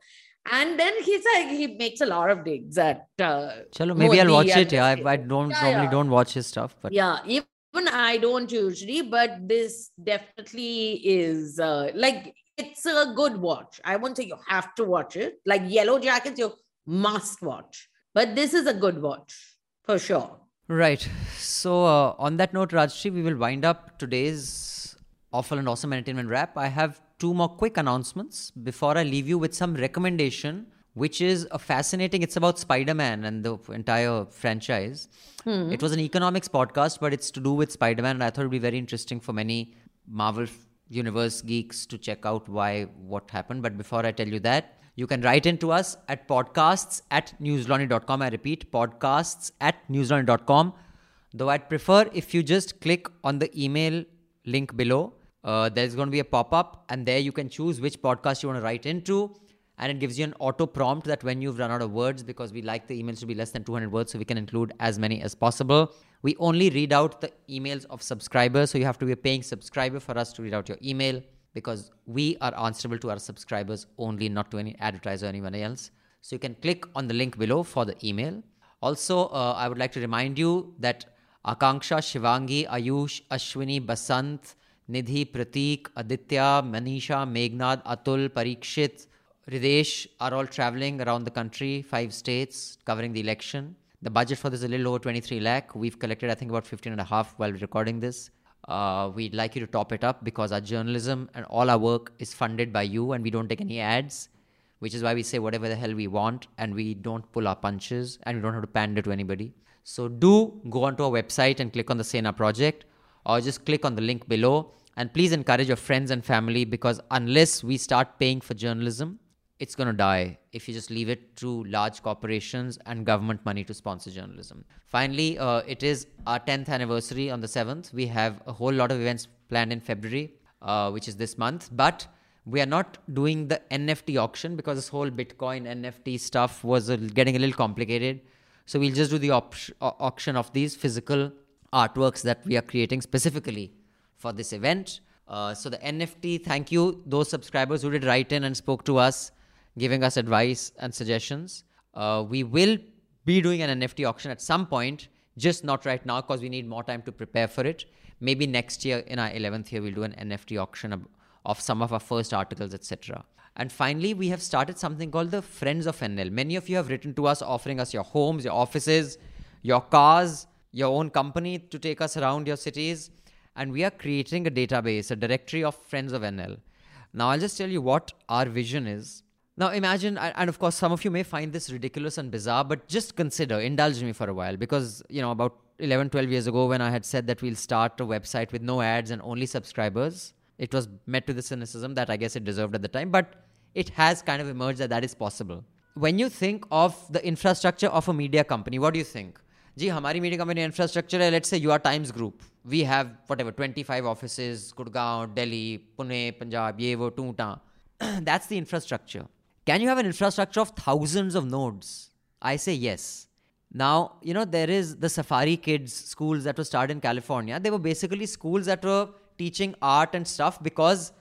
And then he's like, he makes a lot of digs at. Uh, Chalo, maybe I'll Modi watch and- it. Yeah, I, I don't Yeah, normally yeah. don't watch his stuff, but yeah, even I don't usually, but this definitely is uh, like it's a good watch. I won't say you have to watch it. Like Yellowjackets, you must watch, but this is a good watch for sure. Right. So, uh, on that note, Rajyasree, we will wind up today's awful and awesome entertainment wrap. I have two more quick announcements before I leave you with some recommendation, which is a fascinating. It's about Spider Man and the entire franchise. Hmm. It was an economics podcast, but it's to do with Spider Man, and I thought it'd be very interesting for many Marvel Universe geeks to check out why what happened. But before I tell you that, you can write into us at podcasts at newslaundry.com. I repeat, podcasts at newslaundry.com. Though I'd prefer if you just click on the email link below. Uh, there's going to be a pop up, and there you can choose which podcast you want to write into. And it gives you an auto prompt that when you've run out of words, because we like the emails to be less than 200 words, so we can include as many as possible. We only read out the emails of subscribers, so you have to be a paying subscriber for us to read out your email because we are answerable to our subscribers only, not to any advertiser or anyone else. So you can click on the link below for the email. Also, uh, I would like to remind you that Akanksha, Shivangi, Ayush, Ashwini, Basant, Nidhi, pratik Aditya, Manisha, Meghnad, Atul, Parikshit, Hridesh are all traveling around the country, five states, covering the election. The budget for this is a little over 23 lakh. We've collected, I think, about 15 and a half while recording this. Uh, we'd like you to top it up because our journalism and all our work is funded by you and we don't take any ads, which is why we say whatever the hell we want and we don't pull our punches and we don't have to pander to anybody. So do go onto our website and click on the Sena project or just click on the link below and please encourage your friends and family because unless we start paying for journalism, it's going to die if you just leave it to large corporations and government money to sponsor journalism. Finally, uh, it is our 10th anniversary on the 7th. We have a whole lot of events planned in February, uh, which is this month, but we are not doing the NFT auction because this whole Bitcoin NFT stuff was uh, getting a little complicated. So we'll just do the op- auction of these physical artworks that we are creating specifically for this event. Uh, so the NFT, thank you those subscribers who did write in and spoke to us, giving us advice and suggestions. Uh, we will be doing an NFT auction at some point, just not right now because we need more time to prepare for it. Maybe next year in our 11th year we'll do an NFT auction of, of some of our first articles, etc. And finally, we have started something called the Friends of NL. Many of you have written to us offering us your homes, your offices, your cars, your own company to take us around your cities. And we are creating a database, a directory of Friends of NL. Now, I'll just tell you what our vision is. Now, imagine, and and of course, some of you may find this ridiculous and bizarre, but just consider, indulge me for a while, because, you know, about 11, 12 years ago, when I had said that we'll start a website with no ads and only subscribers, it was met with the cynicism that I guess it deserved at the time, but it has kind of emerged that that is possible. When you think of the infrastructure of a media company, what do you think? जी हमारी media company infrastructure है let's say you are Times group we have whatever twenty five office Gurgaon Delhi Pune Punjab ये वो टूटा that's the infrastructure can you have an infrastructure of thousands of nodes? I say yes. Now, you know, there is the Safari Kids schools that were started in California. They were basically schools that were teaching art and stuff because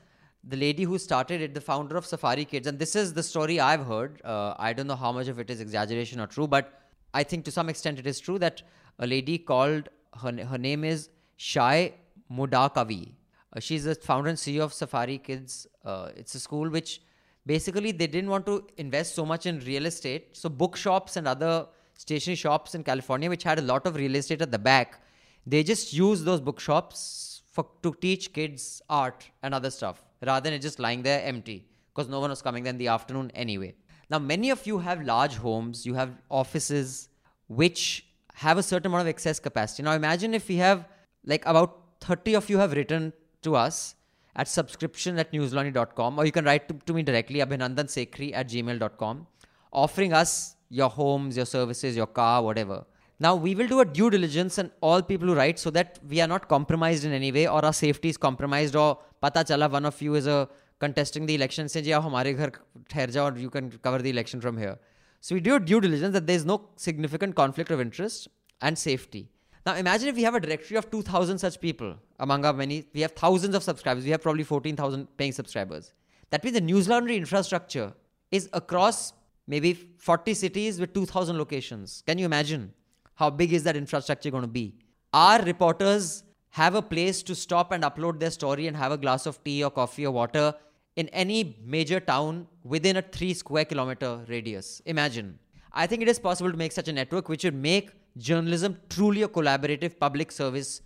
the lady who started it, the founder of Safari Kids, and this is the story I've heard. Uh, I don't know how much of it is exaggeration or true, but I think to some extent it is true that a lady called, her, her name is Shai Mudakavi. Uh, she's the founder and CEO of Safari Kids. Uh, it's a school which basically they didn't want to invest so much in real estate. So bookshops and other stationery shops in california which had a lot of real estate at the back they just used those bookshops for to teach kids art and other stuff rather than it just lying there empty because no one was coming there in the afternoon anyway. Now many of you have large homes you have offices which have a certain amount of excess capacity. Now imagine if we have like about 30 of you have written to us at subscription at newslaundry.com or you can write to, to me directly, abhinandansekhri at gmail.com, offering us your homes, your services, your car, whatever. Now, we will do a due diligence and all people who write so that we are not compromised in any way or our safety is compromised or pata chala one of you is a contesting the election say, yeah, humare ghar thair jao and you can cover the election from here. So we do a due diligence that there is no significant conflict of interest and safety now imagine if we have a directory of 2000 such people among our many we have thousands of subscribers we have probably 14000 paying subscribers. That means the Newslaundry infrastructure is across maybe 40 cities with 2000 locations. Can you imagine how big is that infrastructure going to be? Our reporters have a place to stop and upload their story and have a glass of tea or coffee or water in any major town within a 3 square kilometer radius. Imagine. I think it is possible to make such a network which would make journalism truly a collaborative public service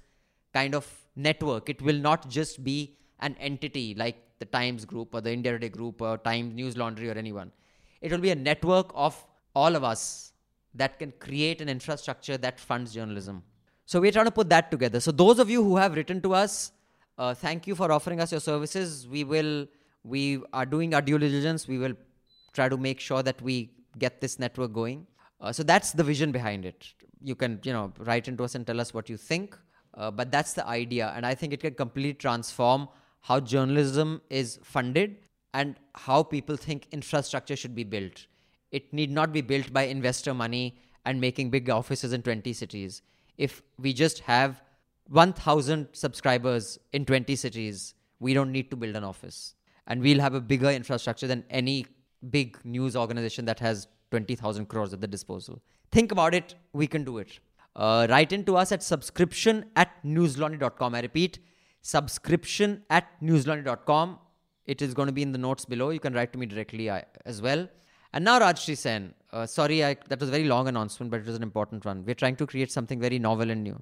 kind of network it will not just be an entity like the times group or the india today group or times Newslaundry or anyone it will be a network of all of us that can create an infrastructure that funds journalism. So we're trying to put that together. So those of you who have written to us, uh, thank you for offering us your services. We will, we are doing our due diligence. We will try to make sure that we get this network going. Uh, so that's the vision behind it. You can, you know, write into us and tell us what you think. Uh, but that's the idea, and I think it can completely transform how journalism is funded and how people think infrastructure should be built. It need not be built by investor money and making big offices in 20 cities. If we just have 1000 subscribers in 20 cities, we don't need to build an office. And we'll have a bigger infrastructure than any big news organization that has 20,000 crores at the disposal. Think about it, we can do it. Uh, write into us at subscription at newslaundry.com. I repeat, subscription at newslaundry.com. It is going to be in the notes below. You can write to me directly as well. And now, Rajyasree Sen, uh, sorry, I, that was a very long announcement, but it was an important one. We're trying to create something very novel and new.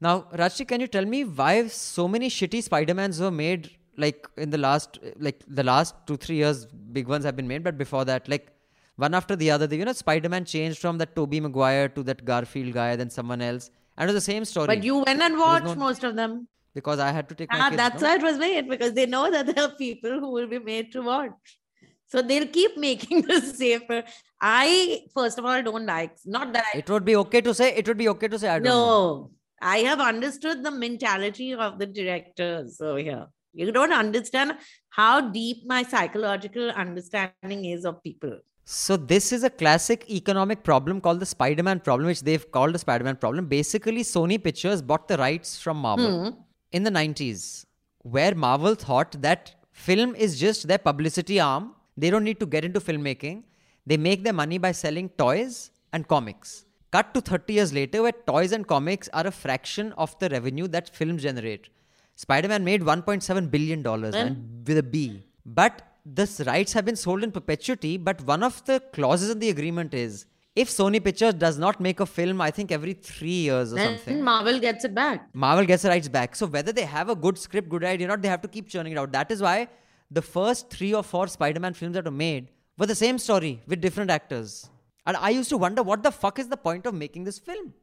Now, Rajyasree, can you tell me why so many shitty Spider-Mans were made like in the last, like the last two, three years, big ones have been made, but before that, like one after the other, you know, Spider-Man changed from that Tobey Maguire to that Garfield guy, then someone else. And it was the same story. But you went and watched no- most of them. Because I had to take Ah, kids. that's no? why it was made because they know that there are people who will be made to watch. So they'll keep making the same. film. I first of all don't like. Not that I It would be okay to say. It would be okay to say. I don't know. no. I have understood the mentality of the directors. So yeah, you don't understand how deep my psychological understanding is of people. So this is a classic economic problem called the Spider-Man problem, which they've called the Spider-Man problem. Basically, Sony Pictures bought the rights from Marvel Hmm. in the 90s, where Marvel thought that film is just their publicity arm. They don't need to get into filmmaking. They make their money by selling toys and comics. Cut to 30 years later, where toys and comics are a fraction of the revenue that films generate. Spider-Man made 1.7 billion dollars and with a B. But the rights have been sold in perpetuity. But one of the clauses in the agreement is if Sony Pictures does not make a film, I think every three years or Then something, Marvel gets it back. Marvel gets the rights back. So whether they have a good script, good idea or not, they have to keep churning it out. That is why the first three or four Spider-Man films that were made were the same story with different actors. And I used to wonder what the fuck is the point of making this film?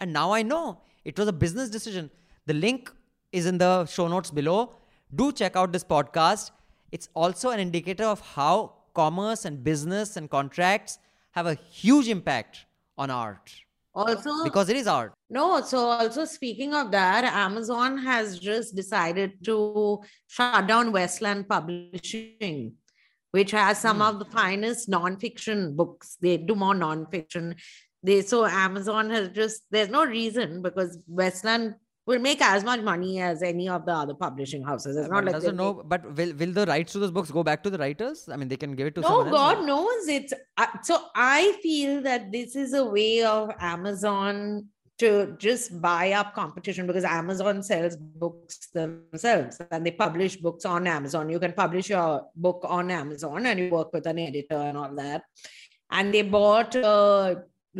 And now I know it was a business decision. The link is in the show notes below. Do check out this podcast. It's also an indicator of how commerce and business and contracts have a huge impact on art Also, because it is art. No, so also speaking of that, Amazon has just decided to shut down Westland Publishing, which has some hmm. of the finest non-fiction books. They do more non-fiction. They so Amazon has just there's no reason because Westland will make as much money as any of the other publishing houses. It's not One like doesn't know, but will will the rights to those books go back to the writers? I mean, they can give it to no someone else. god knows it's uh, so i feel that this is a way of amazon to just buy up competition because amazon sells books themselves and they publish books on amazon you can publish your book on amazon and you work with an editor and all that and they bought uh,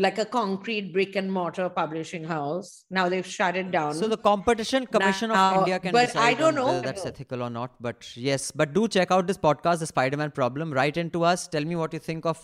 like a concrete brick and mortar publishing house now they've shut it down So the Competition Commission Now- of India can but decide I don't know. whether that's ethical or not. But yes, but do check out this podcast, The Spider-Man Problem. Write into us. Tell me what you think of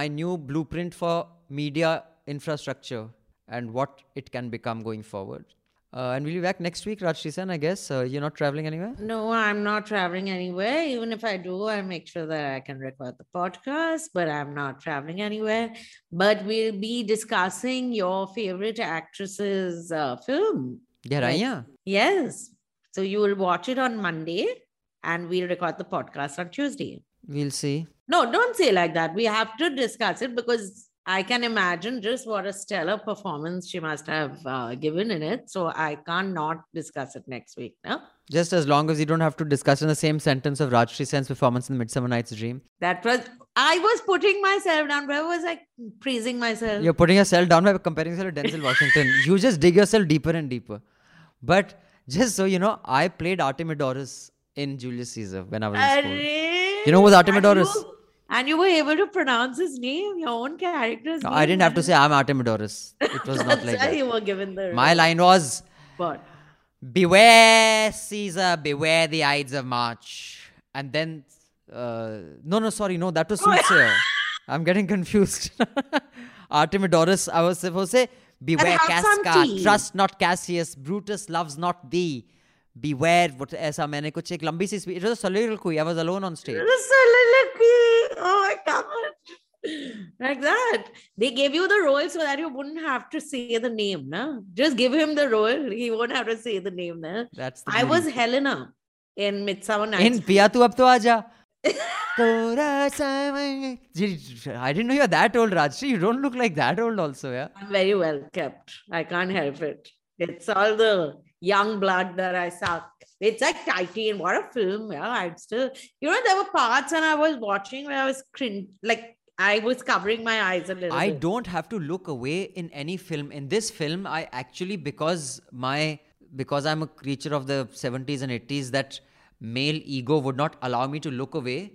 my new blueprint for media infrastructure and what it can become going forward. Uh, and we'll be back next week, Rajyasree Sen, I guess. Uh, you're not traveling anywhere? No, I'm not traveling anywhere. Even if I do, I make sure that I can record the podcast, but I'm not traveling anywhere. But we'll be discussing your favorite actress's uh, film. Yeah, Raya. Yes. So you will watch it on Monday and we'll record the podcast on Tuesday. We'll see. No, don't say like that. We have to discuss it because I can imagine just what a stellar performance she must have uh, given in it. So I can't not discuss it next week. No? Just as long as you don't have to discuss in the same sentence of Rajyasree Sen's performance in Midsummer Night's Dream. That was I was putting myself down. Where was I praising myself? You're putting yourself down by comparing yourself to Denzel Washington. you just dig yourself deeper and deeper. But just so you know, I played Artemidorus in Julius Caesar when I was in school. You know who's Artemidorus? you- And you were able to pronounce his name, your own character's No, name. I didn't have to say I'm Artemidorus. It was not That's like why that. you were given the My line was What? Beware Caesar, beware the Ides of March. And then, uh, no, no, sorry, no, that was Soothsayer. I'm getting confused. Artemidorus, I was supposed to say, Beware have some Casca, tea. trust not Cassius, Brutus loves not thee. Beware, what ऐसा मैंने कुछ एक लंबी सी speech. It was a soliloquy. I was alone on stage. The soliloquy. Like that. They gave you the role so that you wouldn't have to say the name. No? Just give him the role. He won't have to say the name. No? That's the I was. Helena in Midsummer Night's In Pia tu ab to aaja. Kora samay- Gee, I didn't know you're that old, Rajyasree. You don't look like that old, also, yeah. I'm very well kept. I can't help it. It's all the young blood that I suck. It's like Titane. What a film. Yeah, I'd still, you know, there were parts and I was watching where I was cringe, like I was covering my eyes a little I bit. don't have to look away in any film. In this film, I actually because my because I'm a creature of the 70s and 80s, that male ego would not allow me to look away.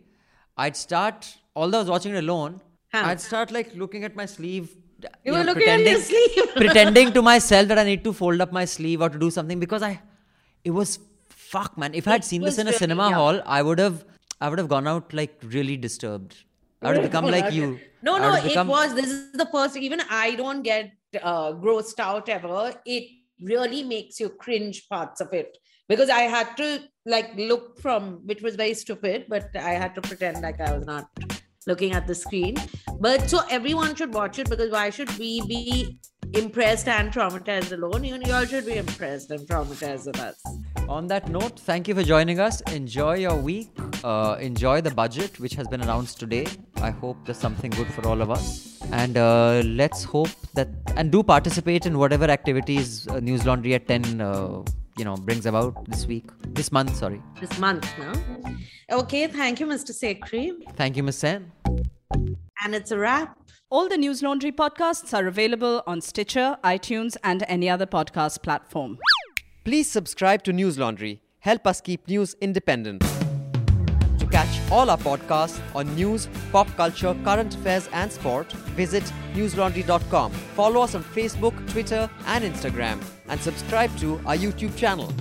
I'd start, although I was watching it alone, I'd start like looking at my sleeve. You were looking at your sleeve. pretending to myself that I need to fold up my sleeve or to do something because I, it was fuck man. If I had seen this in a really- cinema yeah. hall, I would have, I would have gone out like really disturbed. I would become like you. No, no, have it was. This is the first. Even I don't get uh, grossed out ever. It really makes you cringe parts of it because I had to like look from, which was very stupid, but I had to pretend like I was not looking at the screen. But so everyone should watch it because why should we be impressed and traumatized alone? You, you all should be impressed and traumatized with us. On that note, thank you for joining us. Enjoy your week. Uh, enjoy the budget, which has been announced today. I hope there's something good for all of us. And uh, let's hope that, and do participate in whatever activities uh, Newslaundry at 10, uh, you know, brings about this week, this month, sorry. This month, no? Okay, thank you, Mr. Sekhri. Thank you, Miss Sen. And it's a wrap. All the Newslaundry podcasts are available on Stitcher, iTunes, and any other podcast platform. Please subscribe to Newslaundry. Help us keep news independent. To catch all our podcasts on news, pop culture, current affairs, and sport, visit newslaundry.com. Follow us on Facebook, Twitter, and Instagram, and subscribe to our YouTube channel.